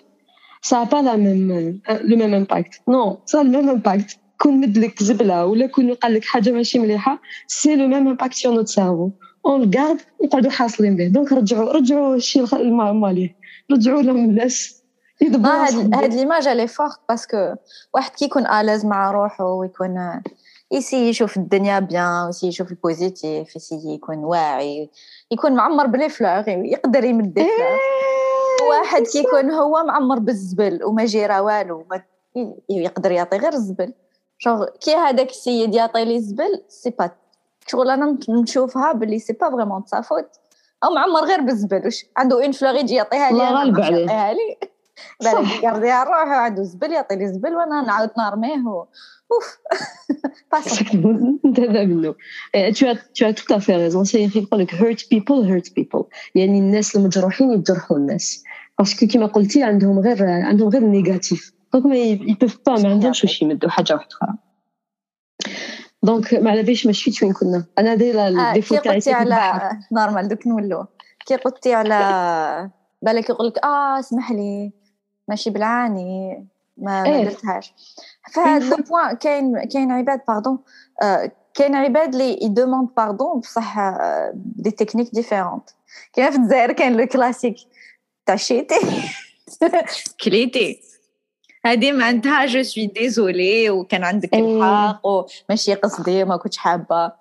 ça n'a pas la même le même impact non ça a le même impact كون مدلك زبلة ولا كون قال لك حاجة ماشي مليحة سي لو ميم امباكت سور نوت سيرفو اون غارد نقعدوا حاصلين به دونك رجعوا رجعوا الشيء الماليه رجعوا لهم الناس. هاد l'image elle est forte parce que واحد كي يكون à l'aise مع روحه ويكون يسي يشوف الدنيا bien ويسي يشوف ال positif يسي يكون واعي. يكون معمر ب les fleurs يقدر يمد fleurs واحد كي يكون هو معمر بالزبل وما جيرا والو يقدر يعطي غير الزبل. شغل كي هذاك السيد يعطي لي زبل c'est pas شغل أنا نشوفها باللي c'est pas vraiment sa faute أو معمر غير بالزبل واش عنده une fleur يجي يعطيها لي غالب عليه يعطيها لي بالك يقرديها روحو عنده زبل يعطي لي زبل وأنا نعاود نرميه اوف انت هذا منه tu as tu as tout à fait raison سي يقول لك hurt people hurt people. يعني الناس المجروحين يجرحوا الناس parce que كيما قلتي عندهم غير عندهم غير négatif donc mais ils peuvent pas ما عندهمش واش يمدوا حاجة واحدة أخرى donc ما على باليش ما شفت وين كنا أنا دايره ال défaut تاعي كي قلتي على normal دوك نولو كي قلتي على بالك يقول لك آه اسمح لي ماشي بالعاني ما, ما درتهاش فهاد le point كاين كاين عباد pardon كاين عباد اللي ils demandent pardon بصح des techniques différentes كاين في الجزائر كاين le classique تاع شيتي كليتي هذه معناتها جو سوي ديزولي وكان عندك الحق وماشي قصدي ما كنتش حابه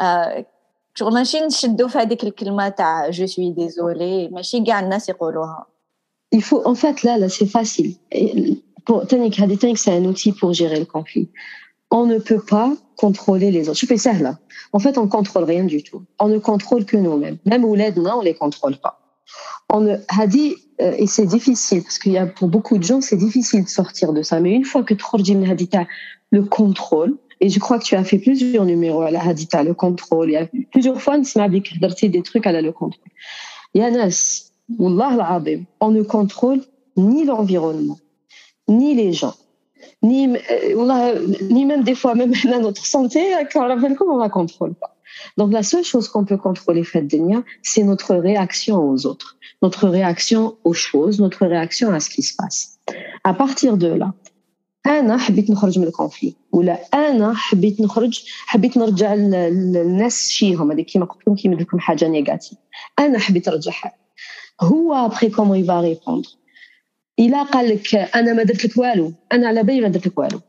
آه شغل ماشي نشدو في هذيك الكلمه تاع جو سوي ديزولي ماشي كاع الناس يقولوها Il faut, en fait, là, là, c'est facile. Pour, Tanik, Haditanik, c'est un outil pour gérer le conflit. On ne peut pas contrôler les autres. Je fais ça là. En fait, on contrôle rien du tout. On ne contrôle que nous-mêmes. Même où l'aide, on les contrôle pas. On a dit, euh, et c'est difficile, parce qu'il y a pour beaucoup de gens, c'est difficile de sortir de ça. Mais une fois que Trorjim Hadita, le contrôle, et je crois que tu as fait plusieurs numéros à la Hadita, le contrôle. Il y a plusieurs fois, on m'a dit des trucs à la le contrôle. Yanas, Wallah on ne contrôle ni l'environnement, ni les gens, ni, euh, ni même des fois, même notre santé, hein, quand on la on ne la contrôle pas. Donc la seule chose qu'on peut contrôler, c'est notre réaction aux autres, notre réaction aux choses, notre réaction à ce qui se passe. À partir de là, انا حبيت نخرج من الكونفلي ولا انا حبيت نخرج حبيت نرجع للناس شيهم هذيك كيما قلت لكم كيما لكم حاجه نيجاتيف انا حبيت نرجعها هو ابخي كومون يفا ريبوندر الا قال لك انا ما درت لك والو انا على بالي ما درت لك والو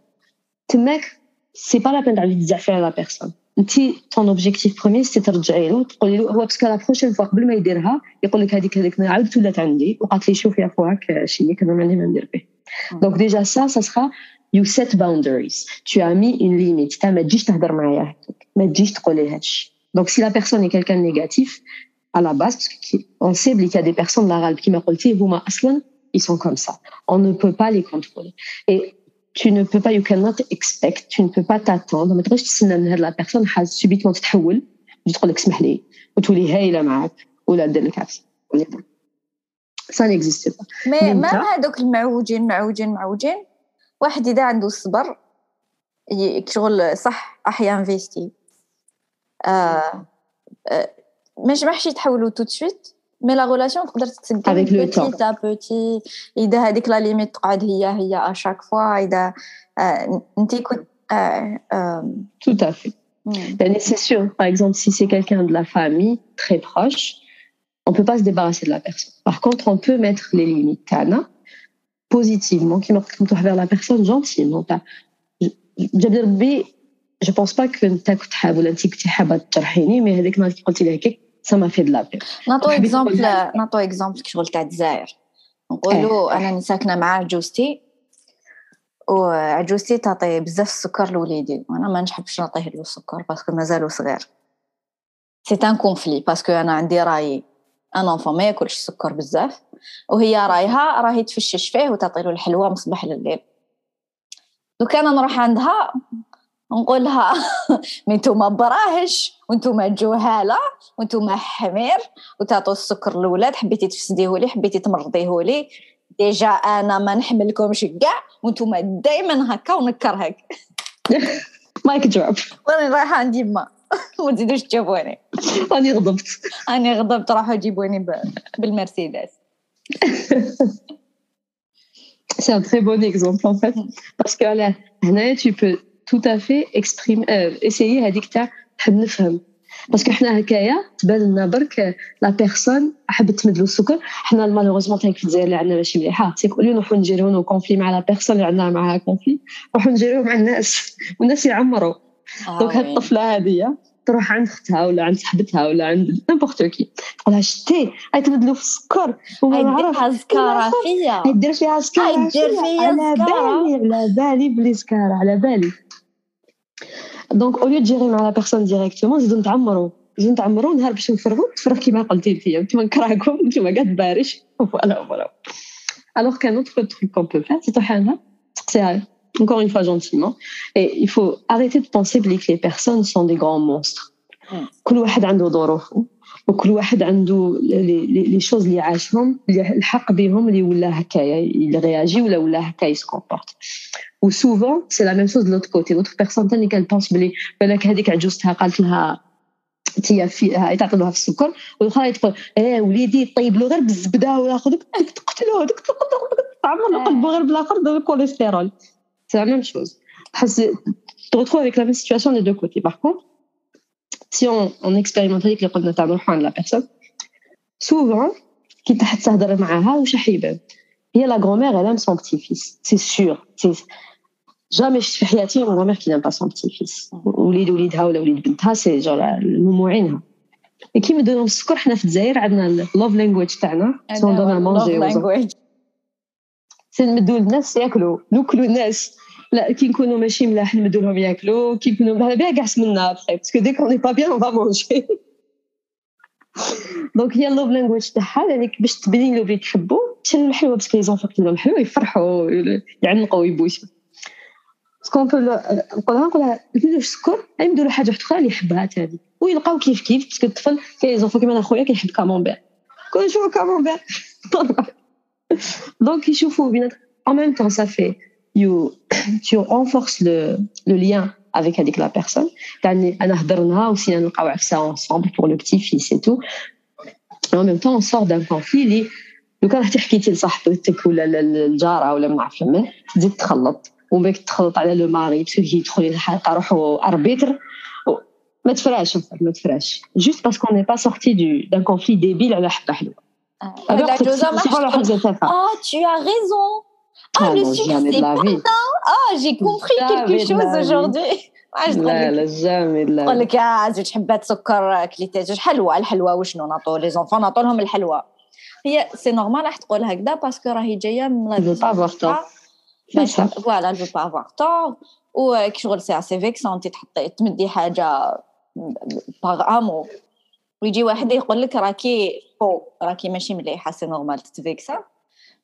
تماك سي با لا بين تعاودي تزعفي على لا بيرسون انت ton objectif premier c'est ترجعي له تقولي له هو parce que la prochaine fois قبل ما يديرها يقول لك هذيك هذيك عاودت ولات عندي وقالت لي شوفي فواك شي كذا ما عندي ما ندير به Donc déjà ça, ça sera you set boundaries. Tu as mis une limite. Tu ما تجيش تهضر معايا ما تجيش تقولي هادشي. Personne est quelqu'un de négatif, à la base, parce qu'on sait qu'il y a des personnes l'arabe qui m'ont dit, vous أصلا, ils sont comme ça. On ne peut pas les contrôler. Et tu ne peux pas, you cannot expect, tu ne peux pas t'attendre. ما تقدرش تستنى من هاد la personne حاجة subitement تتحول تقول لك اسمح لي وتولي هايلة معاك ولا دير لك عكس ça n'existe pas mais même هذوك المعوجين معوجين معوجين. واحد إذا عنده الصبر شغل صح راح ينفيستي. آه آه ما يجمعش يتحولوا tout de suite mais la relation avec le petit à petit il y a des la limite il à chaque fois il a tout à fait c'est sûr par exemple si c'est quelqu'un de la famille très proche on peut pas se débarrasser de la personne par contre on peut mettre les limites Tana positivement qui marquent vers la personne gentiment je pense pas que tu as mais avec ça m'a fait de la peine. نعطوا exemple نعطوا exemple كشغل تاع الجزائر نقولوا أنا ساكنه مع عجوزتي وعجوزتي تعطي بزاف السكر لوليدي وأنا ما نحبش نعطيه له السكر parce que مازالو صغير c'est un conflit parce que أنا عندي رايي أنا enfant ما ياكلش السكر بزاف وهي رايها راهي تفشش فيه وتعطي له الحلوى من الصباح لليل دوك أنا نروح عندها نقول لها نتوما براهش وانتوما جهالة وانتوما حمير وتعطوا السكر للولاد حبيتي تفسديه لي حبيتي تمرضيه لي déjà أنا ما نحملكمش كاع وانتوما دائما هكا ونكر هك mic drop. وأنا رايحة عندي ما. ما تزيدوش تجيبوني راني غضبت. راني غضبت راحوا جيبوني بالمرسيدس. C'est un très bon exemple en fait. Parce que là, tu peux tout à fait exprimer, euh, essayer هذيك تاع نحب نفهم. parce que حنا هكايا تبان لنا برك la personne حبت تمد له السكر. حنا malheureusement تاعك في الجزائر اللي عندنا ماشي مليحة. تيك اللي نروحو نجيريو conflit مع la personne اللي عندنا معاها conflit نروحو نجيريو مع الناس. والناس يعمروا donc هاد الطفلة هذه تروح عند اختها ولا عند صاحبتها ولا عند n'importe qui تقولها شتي هاي تبدلو في السكر. وما نعرف دير سكارة فيا دير فيها سكارة دير فيا على بالي على بالي بلي سكارة على بالي. donc au lieu تجيري مع la personne directement نزيدو نتعمرو نزيدو نتعمرو نهار باش نفرغو تفرغ كيما قلتي فيا نتوما نكرهكم نتوما كاع بارش voilà voilà alors qu'un autre truc qu'on peut faire تروح عندها تسقسيها encore une fois gentiment. Et il faut arrêter de penser que les personnes sont des grands monstres. كل واحد عنده ظروفه وكل واحد عنده les choses اللي عاشهم اللي الحق بهم اللي ولا هكايا اللي رياجي ولا ولا هكا il se comporte et souvent c'est la même chose l'autre côté l'autre personne ثاني quand pense بلي بالك هذيك عجوزتها قالت لها تي في هاي تعطي لها في السكر والاخرى تقول إيه وليدي طيب له غير بالزبده ولا خذك تقتلوه تعمر قلبه غير بالاخر الكوليسترول C'est la même chose. Tu te retrouves avec la même situation des deux côtés. Par contre, si on, on expérimente avec les قلنا تاع الروحان de la personne, souvent, كي تحت تهضر معاها وش حيبان هي la grand-mère elle aime son petit-fils c'est sûr c'est jamais في حياتي une grand-mère qui n'aime pas son petit-fils وليد وليدها ولا وليد بنتها سي جور المموعينها كي مدونا السكر حنا في الجزائر عندنا اللوف لانجويج تاعنا سي اون دون مانجي سي نمدو الناس ياكلوا نوكلوا الناس لا كي نكونوا ماشي ملاح نمدو لهم ياكلوا كي نكونوا ملاح بها كاع سمنا après parce que dès qu'on est pas bien on va manger donc هي ال love language تاعها يعني باش تبين له بلي تحبو تشري الحلوة parce que les enfants كي لهم حلوة يفرحوا يعنقوا ويبوسوا ce qu'on peut نقولها نقولها ندير السكر نديرو حاجة واحدة أخرى اللي يحبها تاني ويلقاو كيف كيف parce que الطفل كاين زونفون كيما أنا خويا كيحب camembert كل نشوفو camembert donc يشوفوا بينات même temps ça fait you tu renforces le le lien avec avec la personne تعني انا هضرناها وسينا نلقاو عفسه ensemble pour le petit fils et tout et en même temps on sort d'un conflit اللي لو كان رحتي حكيتي لصاحبتك ولا الجاره ولا ما نعرف من تزيد تخلط ومن تخلط على لو ماري باسكو كي يدخل الحلقه روحو اربيتر ما تفراش ما تفراش جوست باسكو ني با سورتي دو دان كونفلي ديبيل على حبه حلوه la Josa Ah, tu as raison. Ah, le sucre, c'est pas ça. Ah, j'ai compris quelque chose aujourd'hui. لا لا jamais لا نقول لك زوج حبات سكر كليتي زوج حلوى الحلوى وشنو نعطوا les enfants نعطوا لهم الحلوى هي c'est normal راح تقول هكذا parce que راهي جاية من voilà je veux pas avoir tort وكي شغل c'est assez vexant انت تحطي تمدي حاجة par amour ويجي واحد يقول لك راكي faux راكي ماشي مليحه c'est normal تتفيكسا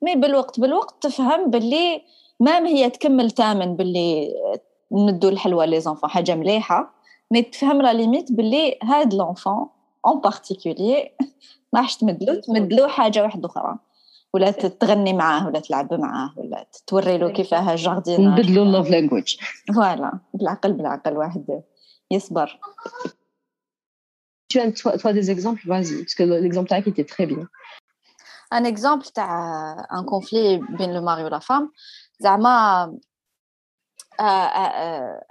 mais بالوقت بالوقت تفهم باللي même هي تكمل تامن باللي نمدو الحلوى les enfants حاجة مليحة. mais تفهم la limite باللي هاد l'enfant en particulier ما راحش تمدلو تمدلو حاجة واحدة أخرى. ولا تغني معاه ولا تلعب معاه ولا توري له كيفاه jardin نبدلو ال love language voilà بالعقل بالعقل واحد يصبر. Tu as toi, des exemples, vas-y, parce que l'exemple تاعك était très bien. Un exemple تاع un conflit بين mari ou la femme. زعما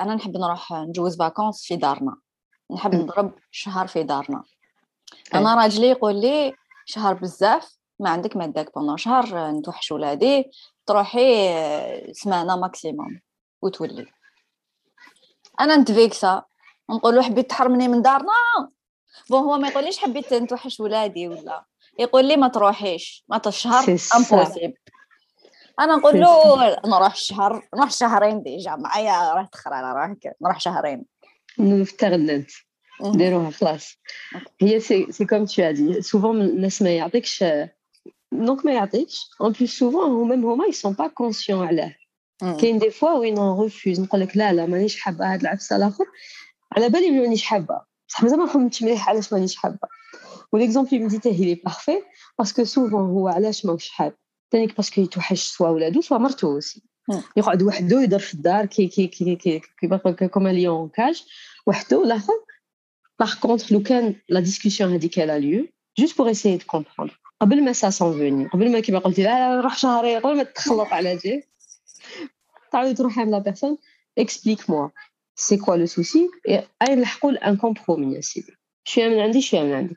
أنا نحب نروح نجوز vacances في دارنا نحب نضرب شهر في دارنا أنا راجلي يقول لي شهر بزاف ما عندك ما داك pendant شهر نتوحش ولادي تروحي سمانه maximum وتولي أنا نتفيكسا نقول له حبيت تحرمني من دارنا bon هو ما يقوليش حبيت نتوحش ولادي ولا يقول لي ما تروحيش ما الشهر impossible أنا نقول له نروح شهر نروح شهرين déjà معايا راه تخرى نروح نروح شهرين. نفترض نديروها خلاص. هي c'est c'est comme tu as dit souvent الناس ما يعطيكش donc ما يعطيكش. on blesse souvent même هما ils sont pas conscients علاه كاين des fois وين on refuse نقول لك لا لا مانيش حابة هاد العفسة الآخر. على بالي مانيش حابة. بصح مازال ما فهمتش مليح علاش مانيش حابة. وليكزومبل اللي مديته هي بارفي باسكو سوفون هو علاش ماهوش حاب تانيك باسكو يتوحش سوا ولادو سوا مرتو اوسي يقعد وحده يدير في الدار كي كي كي كي كي كوما ليون كاج وحده الاخر باغ كونتر لو كان لا ديسكسيون هذيك لا ليو جوست بوغ اسيي دو كومبروندر قبل ما سا سون فوني قبل ما كيما قلتي لا نروح شهرين قبل ما تخلط على جي تعاود تروح عند لا بيرسون اكسبليك موا سي كوا لو سوسي اي نلحقوا ان كومبرومي يا سيدي شويه من عندي شويه من عندك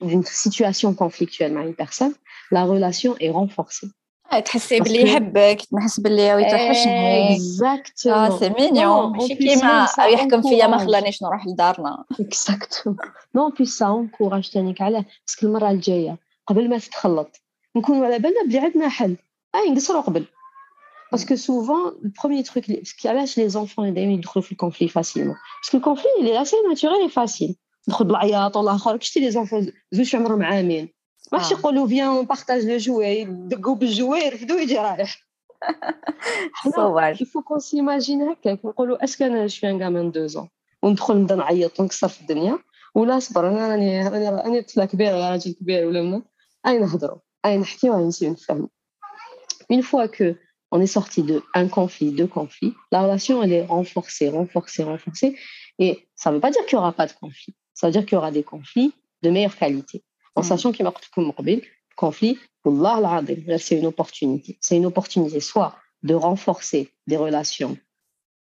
d'une situation conflictuelle avec une personne, la relation est renforcée. تحسي بلي يحبك تحس بلي يتوحشني اكزاكتومون اه سي مينيون ماشي كيما يحكم فيا ما خلانيش نروح لدارنا اكزاكتومون نو بي سا اونكوراج تانيك علاه باسكو المره الجايه قبل ما تتخلط نكونوا على بالنا بلي عندنا حل اي نقصروا قبل باسكو سوفون البروميير تروك علاش لي زونفون دائما يدخلوا في الكونفلي فاسيلمون باسكو الكونفلي اللي اسي ناتوريل فاسيل ندخل بالعياط والاخر كشتي لي زونفون زوج عمرهم عامين ما راحش يقولوا فيان بارطاج لو جوي يدقوا بالجوي يرفدوا يجي رايح حنا يفو كون سيماجين هكاك نقولوا اسكو انا جو ان كامن دو زون وندخل نبدا نعيط ونكسر في الدنيا ولا صبر انا راني راني راني طفله كبيره ولا راجل كبير ولا من اي نهضروا اي نحكيو اي نسيو نفهموا une fois que on est sorti de un conflit, deux conflits, la relation elle est renforcée, renforcée, renforcée, et ça ne veut pas dire qu'il n'y aura pas de conflit. Ça veut dire qu'il y aura des conflits de meilleure qualité. En mm. sachant qu'il y a le conflit, c'est une opportunité. C'est une opportunité soit de renforcer des relations,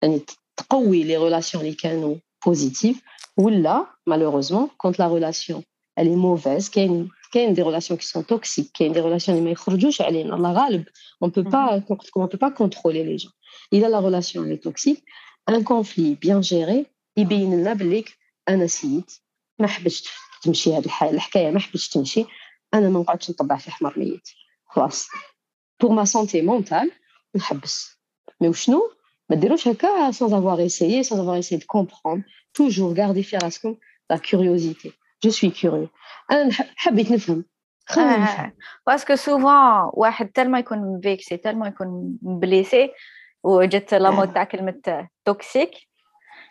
les relations les canaux positives, ou là, malheureusement, quand la relation elle est mauvaise, qu'il y a une y a des relations qui sont toxiques, qu'il y a des relations qui on ne peut mm-hmm. pas on peut pas contrôler les gens. Il a la relation elle est toxique, un conflit bien géré, il y a un ما حبيتش تمشي هذه الحكاية ما حبيتش تمشي أنا ما نقعدش نطبع في حمار ميت. خلاص. pour ma santé mentale نحبس. mais وشنو ما ديروش هكا sans avoir essayé sans avoir essayé de comprendre toujours garder في راسكم la curiosité. Je suis curieux. أنا حبيت نفهم. parce que souvent واحد تال ما يكون مفيكسي تال ما يكون blessé وجت la mode تاع كلمة toxique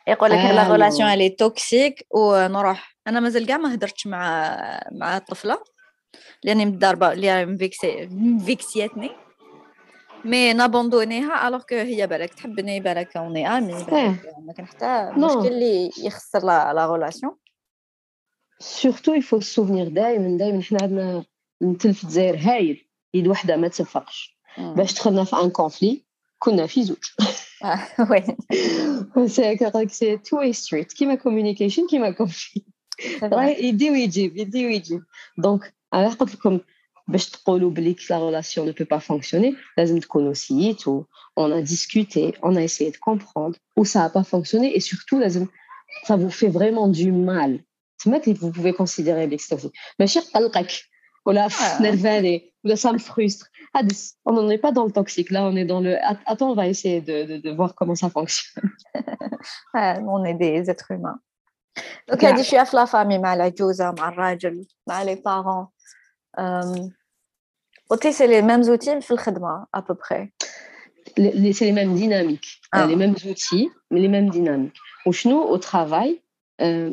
يقول لك la relation elle est toxique ونروح أنا مازال كاع ما هدرتش مع مع الطفلة لأني مضاربه اللي مفيكسي مفيكسياتني mais نابوندونيها alors que هي بالك تحبني بالك on est amis بالك ما كان حتى مشكل اللي يخسر la la relation سورتو يفو سوفنير دائما دائما حنا عندنا مثل في الجزائر هايل يد وحدة ما تصفقش باش دخلنا في ان كونفلي كنا في زوج. وي سي هكا سي تو واي ستريت كيما كوميونيكيشن كيما كونفلي يدي ويجيب يدي ويجيب دونك انا قلت لكم باش تقولوا بلي لا relation ne peut pas fonctionner لازم تكونوا سيتوا on a discuté on a essayé de comprendre ou ça a pas fonctionné et surtout لازم ça vous fait vraiment du mal تما vous pouvez considérer بلي c'est ماشي قلقك ولا نرفاني Là, ça me frustre. Ah, on n'en est pas dans le toxique. Là, on est dans le. Attends, on va essayer de, voir comment ça fonctionne. on est des êtres humains. Donc, je suis avec la famille, avec la avec les parents. Euh, c'est les mêmes outils, à peu près. C'est les mêmes dynamiques. Euh, ah. Les mêmes outils, mais les mêmes dynamiques. Au chenou, au travail, euh,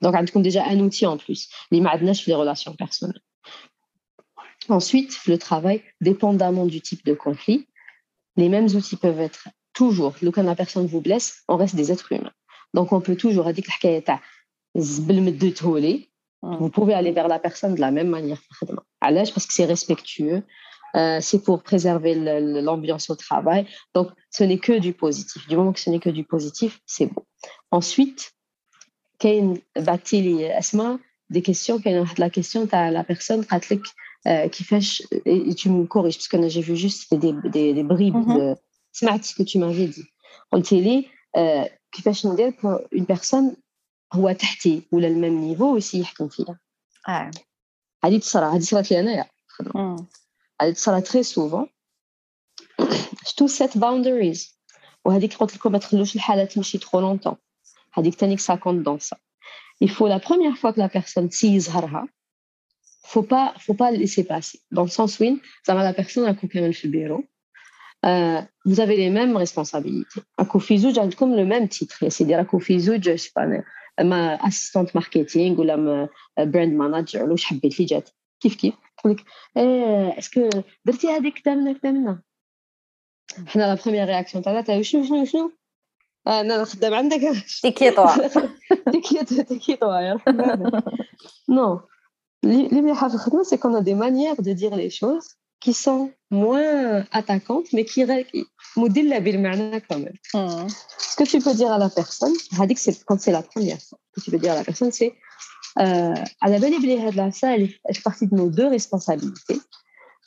Donc, on a déjà un outil en plus, les madnash les relations personnelles. Ensuite, le travail, dépendamment du type de conflit, les mêmes outils peuvent être toujours, quand la personne vous blesse, on reste des êtres humains. Donc, on peut toujours dire que mm. vous pouvez aller vers la personne de la même manière. À l'âge, parce que c'est respectueux, euh, c'est pour préserver l'ambiance au travail. Donc, ce n'est que du positif. Du moment que ce n'est que du positif, c'est bon. Ensuite, Asma, des questions, la question, tu as la personne euh, qui fait, et tu me corriges, parce que j'ai vu juste des, des, des bribes mm -hmm. de ce que tu m'avais dit. On télé, euh, qui fait pour une personne هو تحتي ولا الميم نيفو ويسي يحكم فيا اه هذه تصرا هذه صرات لي انايا هذه تصرا تري سوفون تو سيت باوندريز وهذيك قلت لكم ما تخلوش الحاله تمشي ترو لونتون هذيك تانيك سا كونت دون سا il faut la première fois que la personne تي يظهرها faut pas faut pas le laisser passer dans le sens où زعما la personne راكم كامل في البيرو Euh, vous avez les mêmes responsabilités. À Kofi comme le même titre. C'est-à-dire à Kofi je sais pas, ما اسيستونت ماركتينغ ولا براند مانجر ولا واش حبيت اللي جات كيف كيف تقول لك ايه اسكو درتي هذيك كدا منا كدا منا حنا لا بروميير رياكسيون تاعنا تاع شنو شنو شنو انا خدام عندك تيكي طوا تيكي تيكي طوا يا نو اللي مليحه في الخدمه سي كون دي مانيير دو دير لي شوز qui sont moins attaquantes, mais qui modèlent la بالمعنى quand même. Mm. Ce que tu peux dire à la personne, c'est quand c'est la première fois, ce que tu peux dire à la personne, c'est euh, à la belle de la salle, fait partie de nos deux responsabilités.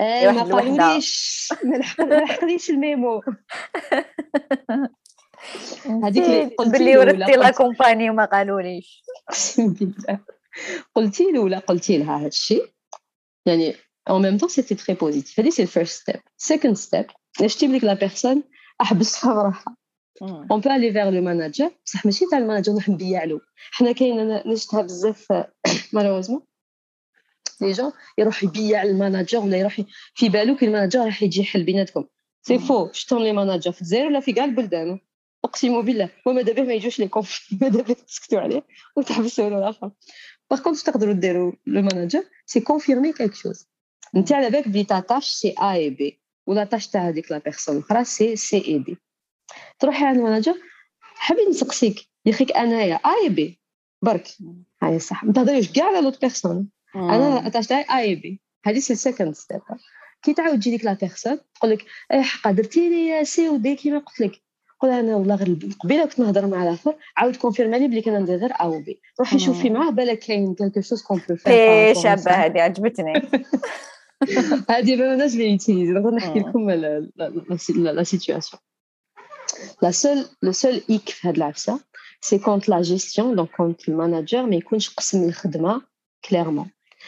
إيه ما قالوليش ما لحقنيش الميمو. هذيك اللي قلتي بلي وردتي la compagnie وما قالوليش. اقسم بالله قلتي له ولا قلتي لها هذا الشيء. يعني En même temps, c'était très positif. C'est le first step. Second step, je dis que la personne احبسها بروحها on peut aller vers le manager بصح ماشي تاع ال manager نروح نبيع له. حنا كاين نشتها بزاف مالوزمون جون يروح يبيع الماناجر ولا يروح في بالو كي الماناجر راح يجي يحل بيناتكم. سي فو شتون لي ماناجر؟ في الجزائر ولا في كاع البلدان؟ اقسم بالله وماذا به ما يجوش لي كونفلي ماذا به تسكتوا عليه وتحبسوا له الآخر. باغ كونت تقدروا ديروا لو ماناجر؟ سي كونفيرمي كيك شوز أنت على بالك بلي تا تاش سي ا اي بي ولا تاش تاع هذيك لا بيرسون الأخرى سي سي اي بي تروحي عند الماناجر حابين نسقسيك. يا خيك انايا اي بي برك. هاي صح. ما تهضريش كاع على لوت بيرسون أنا تاش تاعي اي بي هذه سي سكند ستيب كي تعاود تجي ديك لا بيرسون تقول لك اي حقا درتي لي سي ودي كيما قلت لك. قول أنا والله غير قبيلة كنت نهضر مع الآخر. عاود كونفيرمي لي بلي كان ندير غير أو بي روحي شوفي معاه بالك كاين كالكو شوز كون بو فير شابة هذه عجبتني. هذه أنا جو لي يوتيليزي نقدر نحكي لكم لا سيتوياسيون la seule le seul échec في هاد العفسة c'est quand la gestion donc quand ال manager ما يكونش قسم الخدمة clairement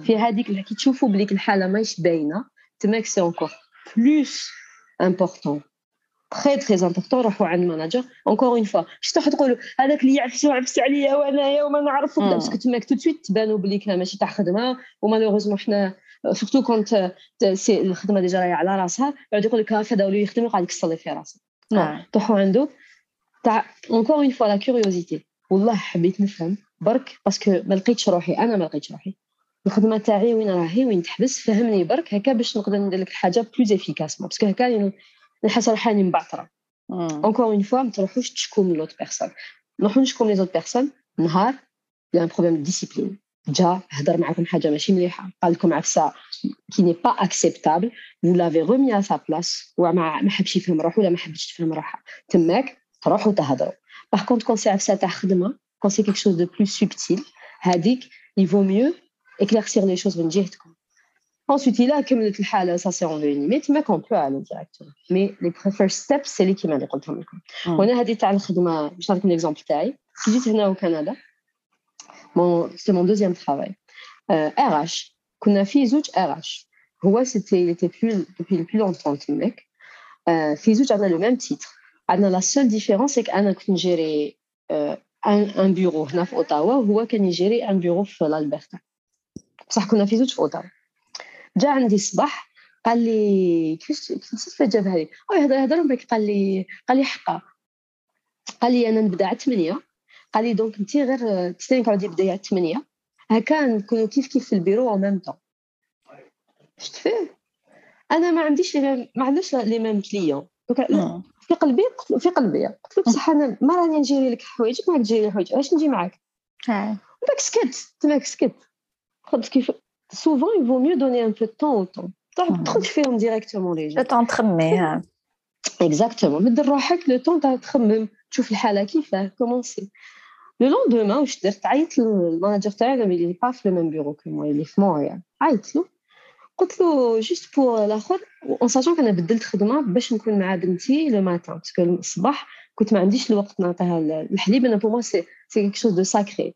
في هذيك كي تشوفوا بليك الحالة ماهيش باينة تماك c'est encore plus important très très important روحوا عند ال manager encore une fois باش تروحوا تقولوا هذاك اللي يعفس وعفس عليا وانايا وما نعرف parce que تماك tout de suite تبانوا بليك ماشي تاع خدمة و malheureusement حنا surtout quand c'est الخدمة déjà راهي على راسها يقعد يقول لك هكذا ولي يخدم يقعد لي في راسه non تروحوا عنده تاع encore une fois la curiosité والله حبيت نفهم برك parce que ما لقيتش روحي أنا ما لقيتش روحي. الخدمة تاعي وين راهي وين تحبس؟ فهمني برك هكا باش نقدر ندير لك الحاجة plus efficacement parce que هكا نحس روحي راني مبعثره encore une fois ما تروحوش تشكو من l'autre personne نروحو نشكو من les autres personnes نهار y a un problème discipline جا هضر معكم حاجة ماشي مليحة. قال لكم عفسه qui n'est pas acceptable vous l'avez remis à sa place وما ما حبش يفهم روحو ولا ما حبش éclaircir les choses de Ensuite, il a accumulé le ça c'est en limite, mais qu'on peut aller directement. Mais les first steps, c'est les qui m'a dit hmm. On a dit à l'khidma, je donne un exemple taille. Si j'étais au Canada, mon, c'était mon deuxième travail. Euh, RH, qu'on a fait zouj RH. Ouais, c'était, il était plus, depuis le plus longtemps que mec. Euh, fait on a le même titre. On a la seule différence, c'est qu'on a géré euh, un, un bureau, on a Ottawa, ou qu'on a géré un bureau sur l'Alberta. بصح كنا في زوج اوتاوا. جا عندي الصباح قال لي كيفاش كيفاش جابها لي؟ يهضر يهضر بك قال لي قال لي حقا. قال لي أنا نبدأ على 8 قال لي donc انت غير تستني تعودي بدايه على 8 هكا نكونوا كيف كيف في ال bureau au même temps شفت فيه؟ أنا ما عنديش ما عندناش les mêmes clients في قلبي في قلبي. قلت له بصح أنا ما راني نجيري لك حوايجك ما تجيري حوايج علاش نجي معاك؟ داك سكت تماك سكت. قلت كيف سوفون يفو ميو دوني ان بو طون او طون تدخل فيهم ديريكتومون لي جون لو طون تخمي اكزاكتومون مد روحك لو طون تاع تخمم تشوف الحاله كيفاه كومونسي لو لوندومان واش درت عيطت للماناجر تاعي اللي با في لو ميم بيرو كو موا اللي في مونريال عيطت له قلت له جوست بور الاخر اون ساشون انا بدلت خدمه باش نكون مع بنتي لو ماتان باسكو الصباح كنت ما عنديش الوقت نعطيها الحليب انا بور موا سي سي كيك شوز دو ساكري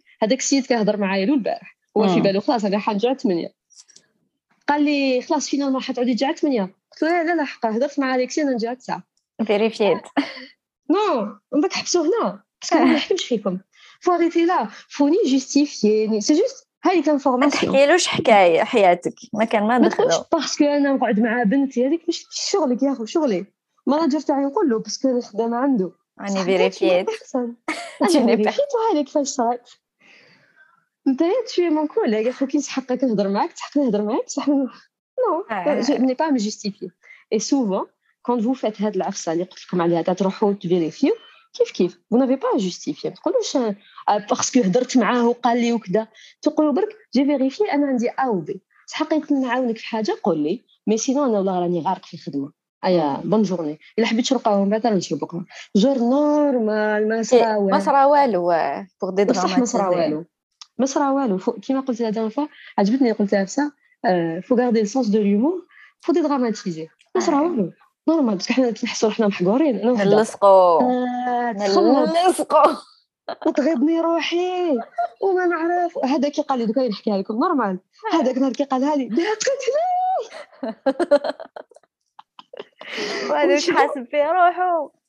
هذاك السيد كيهضر معايا لو البارح. هو في بالو خلاص أنا حنرجع على 8 قال لي خلاص finalement حتعودي تجي على 8 قلت له لا لا حقا. هضرت مع أليكسي أنا نجي على 9 vérifie donc من بعد حبسوا هنا. parce que ما نحكمش فيكم. faut arrêter لا فوني justifier c'est juste هذيك l'information ما تحكيلوش حكاية حياتك. ما كان ما دخلوا. parce que أنا نقعد مع بنتي هذيك مش شغلك يا اخو شغلي ال manager تاعي نقول له parce que أنا خدامه عنده راني vérifi يت أنا vérifi يت كيفاش صارت انت tu es mon collègue faut que يسحقك نهضر معاك؟ تحق نهضر معاك؟ بصح non آه. pas à me justifier. Et souvent, quand vous faites هاد العفسة اللي قلت لكم عليها تروحوا ت vérifi و كيف كيف؟ N'avez pas à justifier. ما تقولوش parce que هضرت معاه وقال لي وكذا. تقولوا برك j'ai vérifié أنا عندي ا و بي حقيقة نعاونك في حاجة قول لي. mais sinon أنا والله راني غارق في الخدمة. أيا bonne journée إلا حبيت تشرقها من بعد نشرب بكره جور normal ما صرا ما والو صرا والو pour dire بصح ما صرا والو. ما صرا والو كيما قلت لا dernière fois عجبتني قلتها بصح faut garder ال sens de l'humour faut dédramatiser ما صرا والو normal parce que حنا نحسوا روحنا محقورين أنا وحدة. نلصقو. آه، تخمض نلصقو. وتغيظني روحي. وما نعرف. هذا كي قال لي دوكا نحكيها لكم. normal هذاك نهار كي قالها لي بهت وهذاك وشنو؟ حاسب في روحو.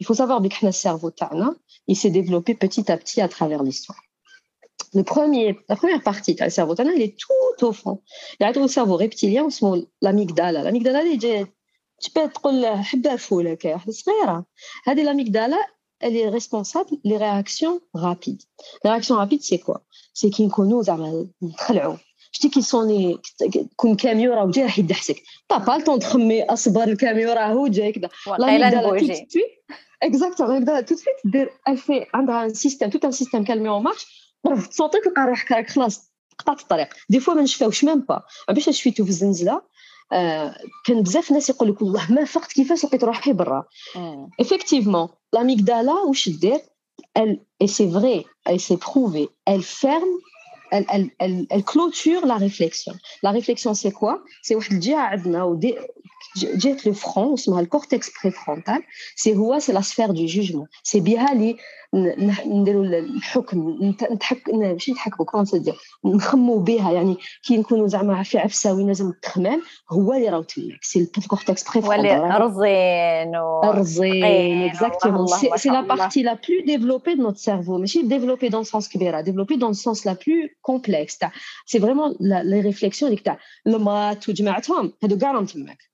Il faut savoir que le cerveau, il s'est développé petit à petit à travers l'histoire. La première partie du cerveau, elle est tout au fond. Il y a le cerveau reptilien, on se met l'amygdala. L'amygdala, tu peux être hein. la elle est responsable des réactions rapides. Les réactions rapides, c'est quoi? C'est qu'ils connaissent, شتي كي صوني كون كاميو راه جاي راح يدحسك. با با الطون تخمي أصبر الكاميو راه جاي كذا suite, exactement, l'amygdala, tout de suite, دير- fait عندها système, tout un système qu'elle met en marche. bref ت saut ي تلقى روحك راك خلاص قطعت الطريق des fois ما نشفاوش même pas باش شفيتو في الزنزله آه كان بزاف ناس يقول لك والله ما فقت كيفاش لقيت روحي برا. Effectivement l'amygdala واش دير؟ Elle et c'est vrai et c'est prouvé elle ferme elle, clôture la réflexion. La réflexion c'est quoi? C'est واحد الجهه عندنا ودي جهه لو فرون اسمها الكورتكس بريفرونتال سي هو سي لا سفير دو جوجمون سي بها لي ن- ن- نديروا الحكم نت- نتحك ن- ماشي نتحكموا كمان تدير نخموا بها يعني كي نكونوا زعما في عفسه وين لازم التخمام هو اللي راه تماك سي الكورتكس ولي بريفرونتال رزين و Arzé, Taqin, exactement. Allah, C'est Allah, c'est la Allah. partie la plus développée de notre cerveau. Mais c'est développée dans le sens كبيرة, développée dans le sens la plus complexe. تاع- C'est vraiment la, les réflexions اللي تاع المات وجماعتهم هادو كاع راهم تماك.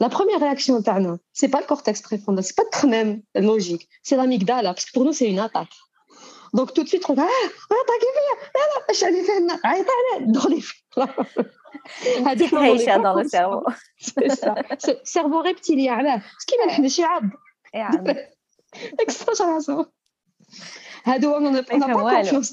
La première réaction, ce n'est pas le cortex préfrontal, ce n'est pas très même logique, c'est l'amygdala, hein, parce que pour nous, c'est une attaque. Donc, tout de suite, on va ah, attaquer bien, ah, je suis allée faire une ah, attaque dans les flammes. Ah, dans le cerveau. C'est ça, C'est ce cerveau reptilien, ce qui m'a fait des chiabes. Extra, j'ai raison. On n'a pas confiance.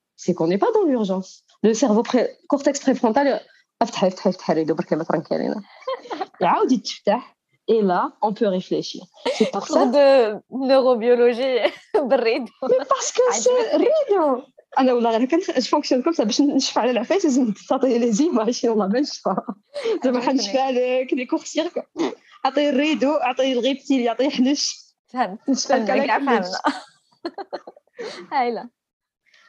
سي كون با دون لورجونس لو سيرفو كورتكس بريفرونتال افتح افتح افتح ريدو برك ما ترنكالينا يعاود يتفتح Et là, on peut réfléchir. C'est pour ça. de neurobiologie بالريدو Mais parce que c'est rideau. انا والله غير كنت فونكسيون كوم سا باش نشفى على العفايس لازم تعطي لي زيماج والله ما نشفى زعما حنشفى لك دي كورسير عطيه الريدو عطيه الغيبتيل يعطيه حنش فهمت نشفى فهمنا لك كاع على فهمنا هايله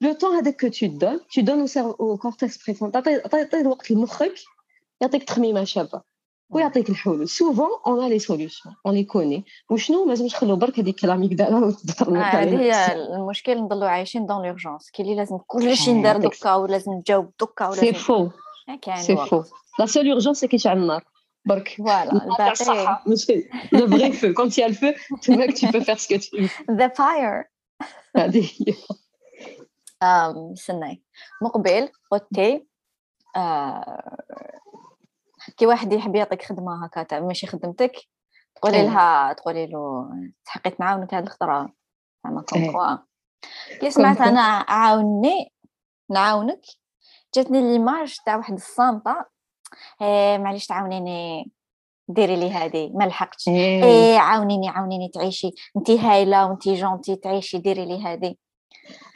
لو طون هذاك كو تو دون تو دون او كورتكس بريفون تعطي تعطي الوقت لمخك يعطيك تخميمه شابه ويعطيك الحلول سوفون اون لي سوليوشن اون لي كوني وشنو ما لازمش نخلو برك هذيك الاميغدالا وتدخل آه، هذه هي المشكل نضلو عايشين دون لورجونس كي اللي لازم كلشي ندار هذاك دوكا ولازم نجاوب دوكا سي ولازم فو كاين سي الوقت فو لا سول اورجونس سي كيشعل النار برك فوالا النار تاع الباقي الصحة ماشي لو فري فو كونت يا الفو تماك tu peux faire ce que tu veux ذا فاير هذه هي استناي مقبل قلتي آه، كي واحد يحب يعطيك خدمة هكا تاع ماشي خدمتك تقولي إيه. لها تقولي له تحقيت نعاونك هاد الخطرة زعما كوم إيه. كوا كي سمعت. أنا عاوني نعاونك جاتني ليماج تاع واحد الصامتة إيه معليش تعاونيني ديري لي هذه ما لحقتش إيه. إيه عاونيني عاونيني تعيشي انتي هايلة وانتي جونتي تعيشي ديري لي هذه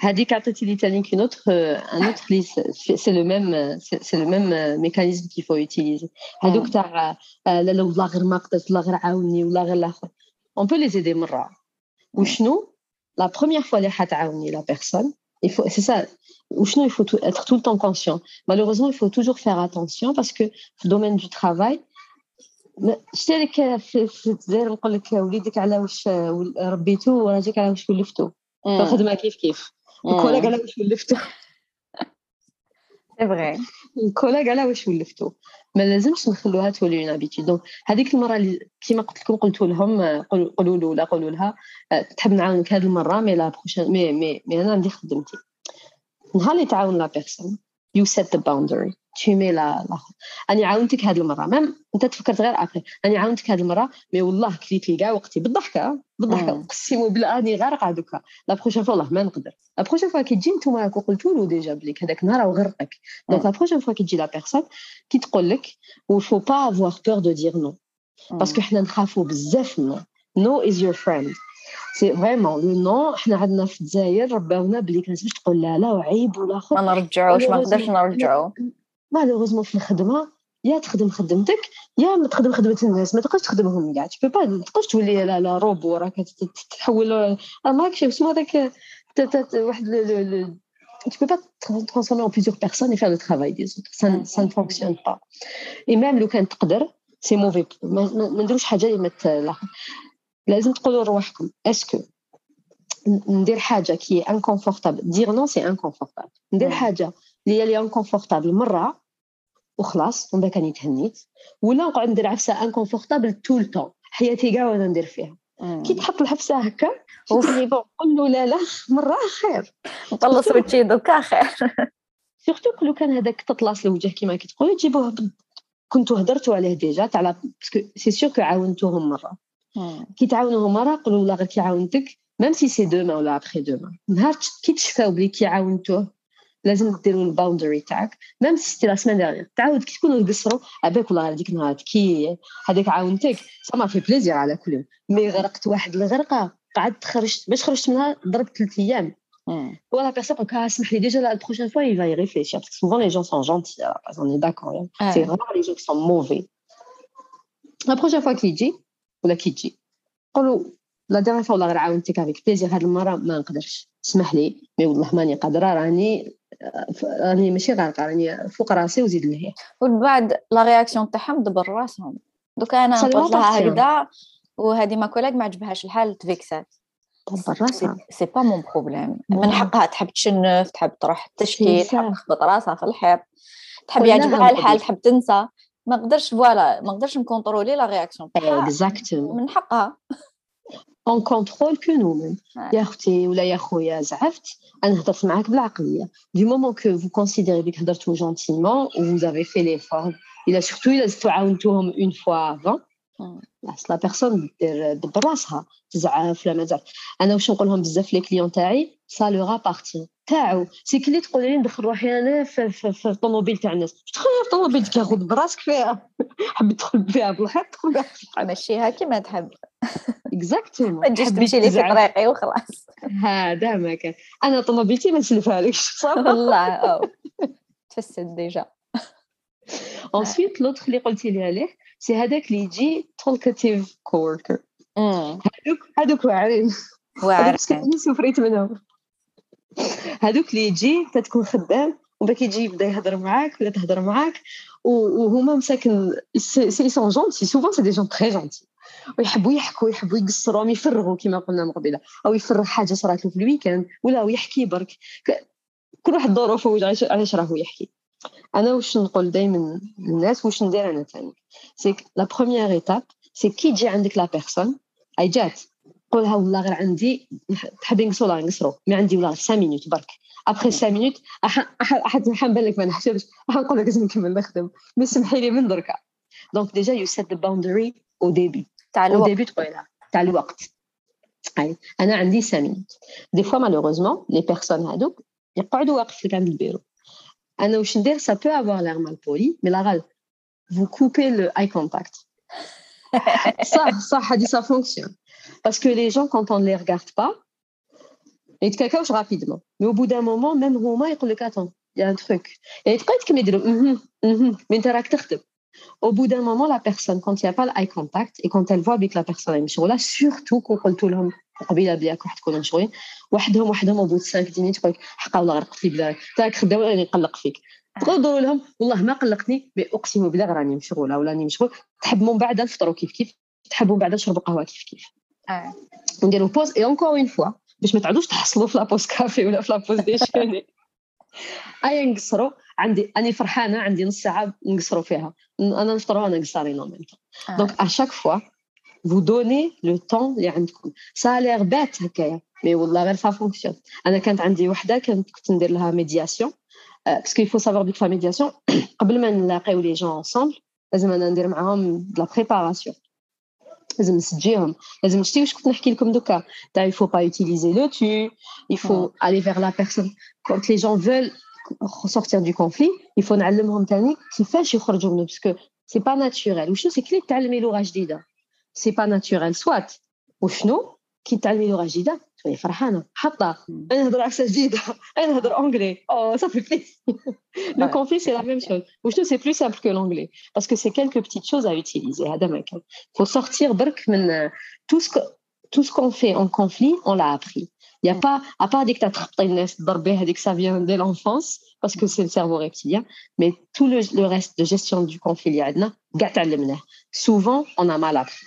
هذيك عطيتي لي تانيك une autre euh, un autre liste c'est le même euh, c'est c'est le même euh, mécanisme qu'il faut utiliser هذوك تاع آه، لا لا والله غير ما قدرت والله غير عاوني والله غير الاخر on peut les aider مره وشنو la première fois اللي حتعاوني la personne il faut c'est ça وشنو il faut tout- être tout le temps conscient malheureusement il faut toujours faire attention parce que في le domaine du travail ما- شتي لك في في الجزائر نقول لك وليدك على واش ول- ربيتو وراجلك على واش ولفتو في الخدمه كيف كيف الكولاج على واش ولفتو c'est vrai على واش ولفتو ما لازمش نخلوها تولي une habitude donc هذيك المرة اللي كيما قلت لكم قلت لهم آه، قولوا قولوا له ولا قولوا لها. آه، تحب نعاونك هذه المرة mais la prochaine mais mais mais أنا عندي خدمتي. نهار اللي تعاون la personne you set the boundary mets لا لا أني عاونتك هذه المرة. même أنت تفكرت غير après أني عاونتك هذه المرة mais والله كليت لي كاع وقتي. بالضحكة بالضحكة. مم. قسموا بالله راني غارقه دوكا la prochaine fois والله ما نقدر. la prochaine fois كي تجي نتوما قلتوا له déjà بليك هذاك النهار راه غرقك. donc. la prochaine fois كي تجي la personne كي تقول لك و faut pas avoir peur de dire non. parce que حنا نخافوا بزاف من no is your friend c'est vraiment le non حنا عندنا في الجزائر رباونا بلي كان تبش تقول لا لا وعيب ولا خو ما نرجعوش ما نقدرش. نرجعو. malheureusement في الخدمة يا تخدم خدمتك يا ما تخدم خدمة الناس ما تقدرش تخدمهم كاع. tu peux pas ما تقدرش تولي لا لا روبو راك تت- تتحول راه ماكش اسمه هذاك ت- ت- واحد tu peux pas te transformer en plusieurs personnes et faire le travail des autres. Ça, ne- ça ne fonctionne pas. Et même لو كان تقدر c'est mauvais ما نديروش حاجة اللي ما. لازم تقولوا لروحكم est-ce que ندير حاجة qui inconfortable دير non c'est inconfortable ندير مم. حاجة اللي هي inconfortable مرة وخلاص ومن بعد كان يتهنيت. ولا نقعد ندير عفسة inconfortable tout le temps حياتي كاع وأنا ندير فيها. كي تحط الحفسه هكا. تقولي bon قول له لا لا مرة خير. نطلص وجهي دوكا خير. surtout لو كان هذاك تطلص الوجه كيما كي تقولي تجيبوه كنتو هدرتوا عليه déjà تاع la- parce que c'est sûr que عاونتوهم مرة. كي تعاونوهم مرة قولوا والله غير كي عاونتك même si c'est demain ولا après-demain نهار كي تشفاو بلي كي عاونتوه لازم ديروا ال boundary تاعك. même si c'était la semaine dernière. تعاود كي تكونوا تقصروا عباك والله هذيك النهار كي هذيك عاونتك. ça m'a fait plaisir على كل يوم. mais غرقت واحد الغرقة قعدت خرجت باش خرجت منها ضربت ثلاث أيام. و la personne قالك اسمح لي déjà souvent les gens sont gentils. À la base, on est d'accord hein. Ouais. c'est vraiment les gens qui sont mauvais. La prochaine fois qu'il dit ولا كي تجي قولوا la dernière fois والله غير عاونتك avec plaisir هاد المرة ما نقدرش. اسمح لي. mais والله ماني قادرة. راني راني ماشي غارقه راني فوق راسي وزيد لهيه ومن بعد la réaction تاعهم دبر راسهم. دوكا أنا قلت لها. هكذا وهذه ما كولاك ما عجبهاش الحال تفيكسات. دبر راسها. c'est pas mon problème من. حقها تحب تشنف تحب تروح تشكي تحب. تخبط راسها في الحيط تحب يعجبها الحال. تحب تنسى. ما نقدرش فوالا ما نقدرش نكونترولي لا رياكسيون تاعها. من حقها. اون كونترول كو نو ميم يا اختي ولا يا خويا زعفت انا هضرت معاك بالعقليه دي مومون كو فو كونسيديري بك هضرتو جونتيمون و vous avez fait l'effort الا سورتو الا زدتو عاونتوهم اون فوا افون خلاص لا بيرسون دير دبر راسها تزعف ولا ما تزعف انا واش نقول لهم بزاف لي كليون تاعي سا لو رابارتي تاعو. c'est كلي تقول لي ندخل روحي أنا في, في, في الطوموبيل تاع الناس. تدخل في الطوموبيل تاخذ براسك فيها. حبيت تدخل فيها بالحق تدخل فيها مشيها كيما تحب. exactement ما تجيش تمشي لي في طريقي وخلاص. هذا ما كان. أنا طوموبيلتي ما نسلفها لكش والله تفسد déjà. ensuite l'autre اللي قلتي لي عليه c'est هذاك اللي يجي talkative co-worker هذوك هذوك واعرين. واعرين. سفريت منهم. هذوك اللي يجي تكون خدام وبا كيجي يبدا يهضر معاك ولا تهضر معاك وهما مساكن c'est sont gentils souvent c'est des gens très gentils ويحبوا يحكوا يحبوا يقصروا يفرغوا كما قلنا من قبيلة. أو يفرغ حاجة صرات له في ال weekend ولا يحكي برك. كل واحد ظروفه علاش راهو يحكي. أنا واش نقول دائما للناس واش ندير أنا ثاني؟ سي لا بروميير ايتاب سي كي تجي عندك لا بيرسون اي جات قولها والله غير عندي تحبي نقصروا لا نقصروا مي عندي والله 5 مينوت برك ابخي 5 مينوت حنبان لك ما نحسبش نقول لك لازم نكمل نخدم مي سمحي لي من دركا دونك ديجا يو سيت ذا باوندري او ديبي تاع الوقت ديبي تقولها تاع الوقت اي انا عندي 5 مينوت دي فوا مالوغوزمون لي بيرسون هادوك يقعدوا واقف لك عند البيرو انا واش ندير ça peut avoir l'air mal poli mais la râle vous coupez le eye contact ça ça dit ça fonctionne parce que les gens quand on ne les regarde pas ils te cacauchent rapidement mais au bout d'un moment même هما يقول لك attends il y a un truc et تقعد كما يديروا mais انت راك تخدم au bout d'un moment la personne quand il n'y a pas le eye contact et quand elle voit que la personne est مشغوله surtout كون قلت لهم قبيله بياك واحد تكونوا مشغولين وحدهم وحدهم او بوت 5 دينيت تقول لك حقا والله غير قلت لي بلا تاك خدام راني نقلق فيك تقولوا لهم والله ما قلقتني مي اقسم بالله راني مشغوله ولا راني مشغول تحب من بعد نفطروا كيف كيف تحبوا من بعد نشربوا قهوه كيف كيف نديروا pause et encore une fois باش ما تعودوش تحصلوا في la pause café ولا في la pause déjeuner ايا نقصروا؟ عندي أنا فرحانة عندي نص ساعة نقصروا فيها. أنا نفطروا أنا قصارين quand même donc à chaque fois vous donnez le temps اللي عندكم l'air bête هكايا mais والله غير ça fonctionne. أنا كانت عندي وحدة كنت كنت ندير لها médiation parce que il faut savoir que la médiation قبل ما نلاقيو les gens ensemble لازم أنا ندير معاهم la préparation لازم نسجيهم لازم شتي واش كنت نحكي لكم دوكا تاع il faut pas utiliser le tu il faut aller vers la personne quand les gens veulent sortir du conflit il faut نعلمهم ثاني كيفاش يخرجوا منه باسكو سي با ناتوريل وشنو سي كلي تعلمي لغه جديده سي با ناتوريل سوات وشنو كي تعلمي لغه جديده تولي فرحانه حاطه انا نهضر عكسه جديده انا نهضر اونجلي او صافي بليز لو كونفلي سي لا ميم شوز وشنو سي بلو سامبل كو لونجلي باسكو سي كيلكو بتيت شوز ا utiliser هذا ما كان فو سورتير برك من تو سكو tout ce qu'on fait en conflit, on l'a appris. Il n'y a pas, à part des que ça vient dès l'enfance, parce que c'est le cerveau reptilien, mais tout le, le reste de gestion du conflit, souvent, on a mal appris.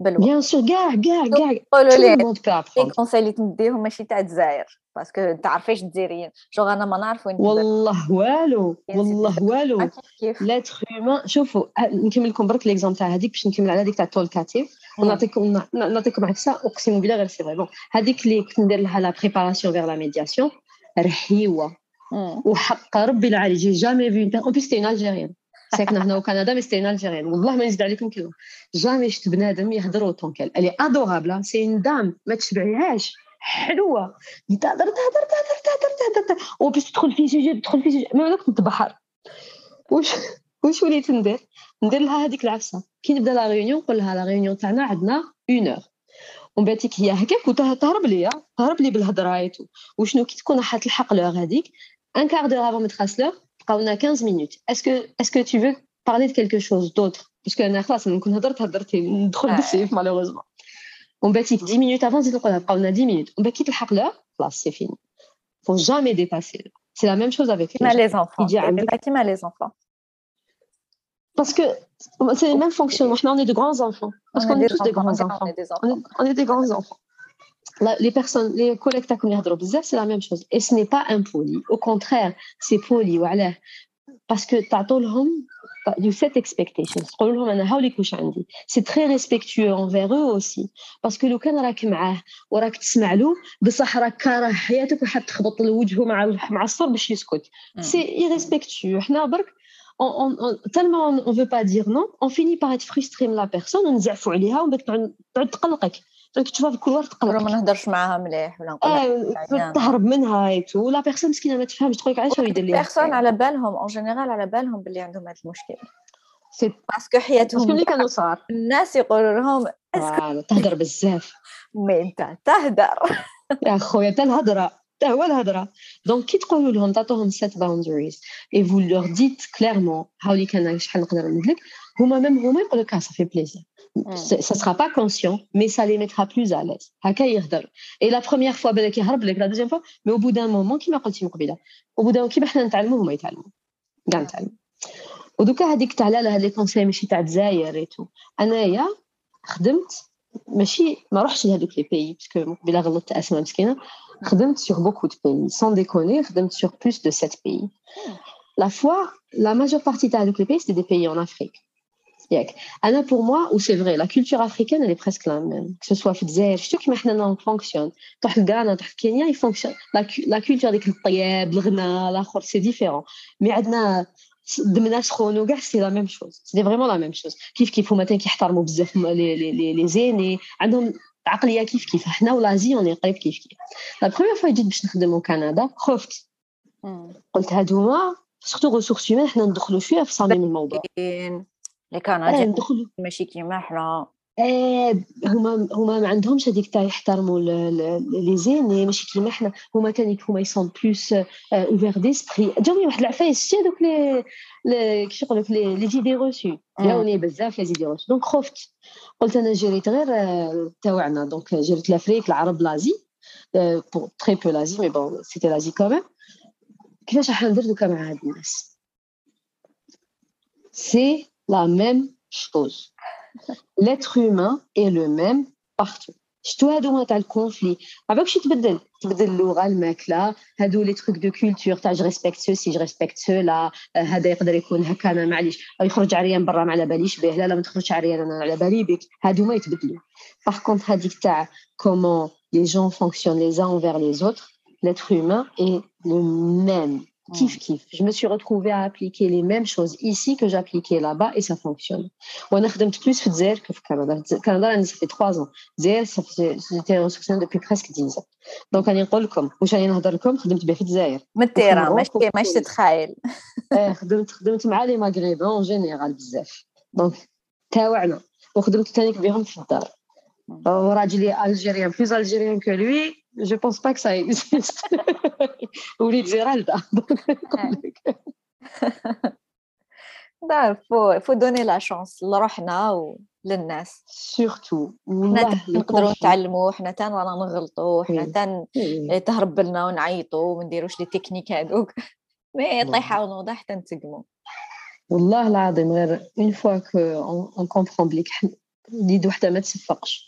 بالوقت bien sûr كاع كاع كاع قولوا لي les conseils اللي تمديهم ماشي تاع الجزائر باسكو تعرفيش ديري شغل أنا ما نعرف وين والله والو والله والو لاتر هيومان شوفوا نكمل لكم برك ليكزومبل تاع هذيك باش نكمل على هذيك تاع تولكاتيف ونعطيكم نعطيكم عكسه اقسم بالله غير سي فري بون هذيك اللي كنت ندير لها لا بريباراسيون فيغ لا ميدياسيون رحيوه وحق ربي العالي جي جامي في اون بيس تي الجيريان ساكنه هنا وكندا مي ستي الجيريان والله ما نزيد عليكم كلمه جامي شفت بنادم يهضر اوتون كال الي ادورابل سي اون دام ما تشبعيهاش. حلوة. تهضر تهضر تهضر تهضر تهضر وباش تدخل في سيجي تدخل في سيجي ما كنت بحر. واش واش وليت ندير؟ ندير لها هذيك العفسة. كي نبدأ la réunion نقول لها la réunion تاعنا عندنا une heure ومن بعد هي هكاك وتهرب ليا. تهرب لي بالهضرة وشنو؟ كي تكون راح تلحق l'heure هذيك un quart d'heure avant ما تخلاص l'heure quand on a 15 minutes, est-ce que, est que tu veux parler de quelque chose d'autre? Parce que c'est une drôle de malheureusement. On dit 10 minutes avant, on a 10 minutes. On va bah, quitter quitte le c'est fini. Il ne faut jamais dépasser. C'est la même chose avec les, enfants. Il y a les enfants. Parce que c'est les mêmes fonctions. Maintenant, on est de grands enfants. Parce qu'on est, tous des grands enfants. On est des grands enfants Les personnes, les collègues c'est la même chose. Et ce n'est pas impoli. Au contraire, c'est poli. Voilà. Parce que tu as you set expectations تقول لهم انا هاولي كوش عندي سي تري ريسبكتيو انفير او اوسي باسكو لو كان راك معاه وراك تسمع له بصح راك كاره حياتك وحاب تخبط له وجهه مع مع الصر باش يسكت سي ايريسبكتيو حنا برك on, on, on, tellement on, on veut pas dire non, on finit par être frustré de la personne, ونزعفوا عليها ومن بعد دونك تشوفها في وقت تقلق ما نهضرش معاها مليح ولا نقول آه تهرب منها ايتو ولا بيرسون مسكينه ما تفهمش تقول لك علاش يدير ليها بيرسون على بالهم اون جينيرال على بالهم باللي عندهم هذا المشكل سي باسكو حياتهم باسكو ملي كانوا صغار الناس يقولوا لهم تهدر بزاف مي انت تهدر يا خويا تا الهضره تا هو الهضره دونك كي تقولوا لهم تعطوهم سيت باوندريز اي فو لور ديت كليرمون هاولي كان شحال نقدر نقول لك هما ميم هما يقول لك سا في بليزير ça sera pas conscient mais ça les mettra plus à l'aise هكا يهضر et la première fois بالك يهرب لك la deuxiيام fois mais au bout d'un moment كيما قلتي من قبيله au bout d'un moment كيما حنا نتعلموا هما يتعلموا كاع نتعلموا ودوكا هذيك تاع لا هاد لي كونساي ماشي تاع الجزائر ايتو انايا خدمت ماشي ما روحش لهذوك لي بيي باسكو قبيله غلطت اسماء مسكينه خدمت sur beaucoup de pays sans déconner خدمت sur plus de 7 pays la fois la majeure partie تاع هذوك لي pays c'était des pays en Afrique ياك انا بور موا و سي فري لا كولتور افريكان اللي بريسك لا ميم كو سوا في الجزائر شفتو كيما حنا فونكسيون تروح لغانا تروح كينيا يفونكسيون لا كولتور ديك الطياب الغنى الاخر سي ديفيرون مي عندنا دمنا سخون وكاع سي لا ميم شوز سي فريمون لا ميم شوز كيف كيف هما كيحترموا بزاف لي لي لي زيني عندهم عقليه كيف كيف حنا ولازي اوني قريب كيف كيف لا بروميير فوا جيت باش نخدم كندا خفت قلت هادوما سورتو ريسورس هيومان حنا ندخلوا شويه في صميم الموضوع اللي كان آه ماشي كيما حنا آه هما هما ما عندهمش هذيك تاع يحترموا les aînés ماشي كيما حنا هما تاني هما ils sont plus ouverts d'esprit جاوني واحد العفايس شتي هذوك لي كيفاش يقول لك les idées reçues جاوني بزاف les idées reçues donc خفت. قلت أنا جريت غير تاوعنا donc جريت l'Afrique العرب l'Asie. pour très peu l'Asie mais bon c'était l'Asie quand même كيفاش راح ندير دوكا مع هاد الناس؟ سي la même chose. L'être humain est le même partout. شتو هادو تاع الكونفلي ما بالكش تبدل تبدل اللغه الماكله هادو لي تروك دو كولتور تاع جو ريسبكت سو سي جو ريسبكت سو لا هذا يقدر يكون هكا انا معليش يخرج عريان برا ما على باليش به لا لا ما تخرجش عريان انا على بالي بك هادو ما يتبدلوا باغ كونت هذيك تاع كومون لي جون فونكسيون لي uns envers les autres l'être humain est le même Kiff, kiff. Je me suis retrouvée à appliquer les mêmes choses ici que j'appliquais là-bas et ça fonctionne. On a fait plus que que au Canada. Le Canada, ça fait trois ans. Zer, ça fait, j'étais ressourcée depuis presque dix ans. Donc, أنا نقول لكم واش راني نهضر لكم خدمت به في الجزائر. من التيران ماشي ماشي تتخيل. اه خدمت خدمت مع لي ماغريبان اون جينيرال بزاف. دونك تاوعنا وخدمت ثاني بهم في الدار. وراجلي الجيريان بلوز الجيريان كو لوي je pense pas que ça existe. وليد جيرالدا لا فو فو دوني لا شانس لروحنا وللناس سورتو نقدروا نتعلموا حنا تان رانا نغلطوا حنا تان تهرب لنا ونعيطوا وما نديروش لي تكنيك هذوك مي طيحه ونوضه حتى نتقموا والله العظيم غير اون فوا كو اون كومبرون بليك اليد وحده ما تصفقش.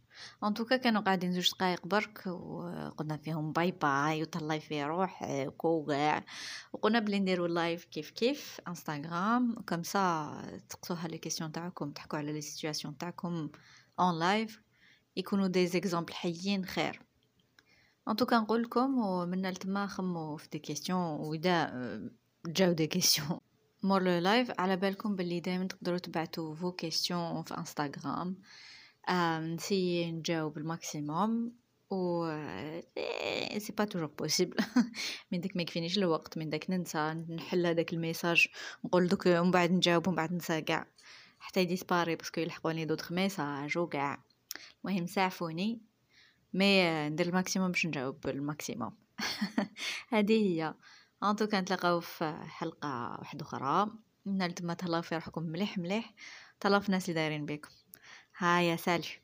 ان توكا كانوا قاعدين زوج دقايق برك وقلنا فيهم باي باي وتهلاي يروح كوع وقلنا بلي نديرو live كيف كيف انستغرام comme ça تقصوها les questions تاعكم تحكوا على les situations تاعكم en live يكونوا des exemples حيين خير en tout cas نقول لكم ومن لتما خمو في des questions واذا جاو des questions مور le live على بالكم باللي دائما تقدروا تبعتوا vos questions في انستغرام ن essayer نجاوب ال maximum و c'est pas toujours possible من داك ما يكفينيش الوقت من داك ننسى نحل هذاك ال message نقول دوك ومن بعد نجاوب ومن بعد ننسى كاع حتى ي disparaît parce que يلحقوني d'autres messages وكاع المهم ساعفوني mais ندير ال maximum باش نجاوب ال maximum هذه هي انتو كنتلاقاو في حلقه واحدة أخرى نتمنى تهلاو في روحكم مليح مليح تهلاو في الناس اللي دايرين بكم هيا سالي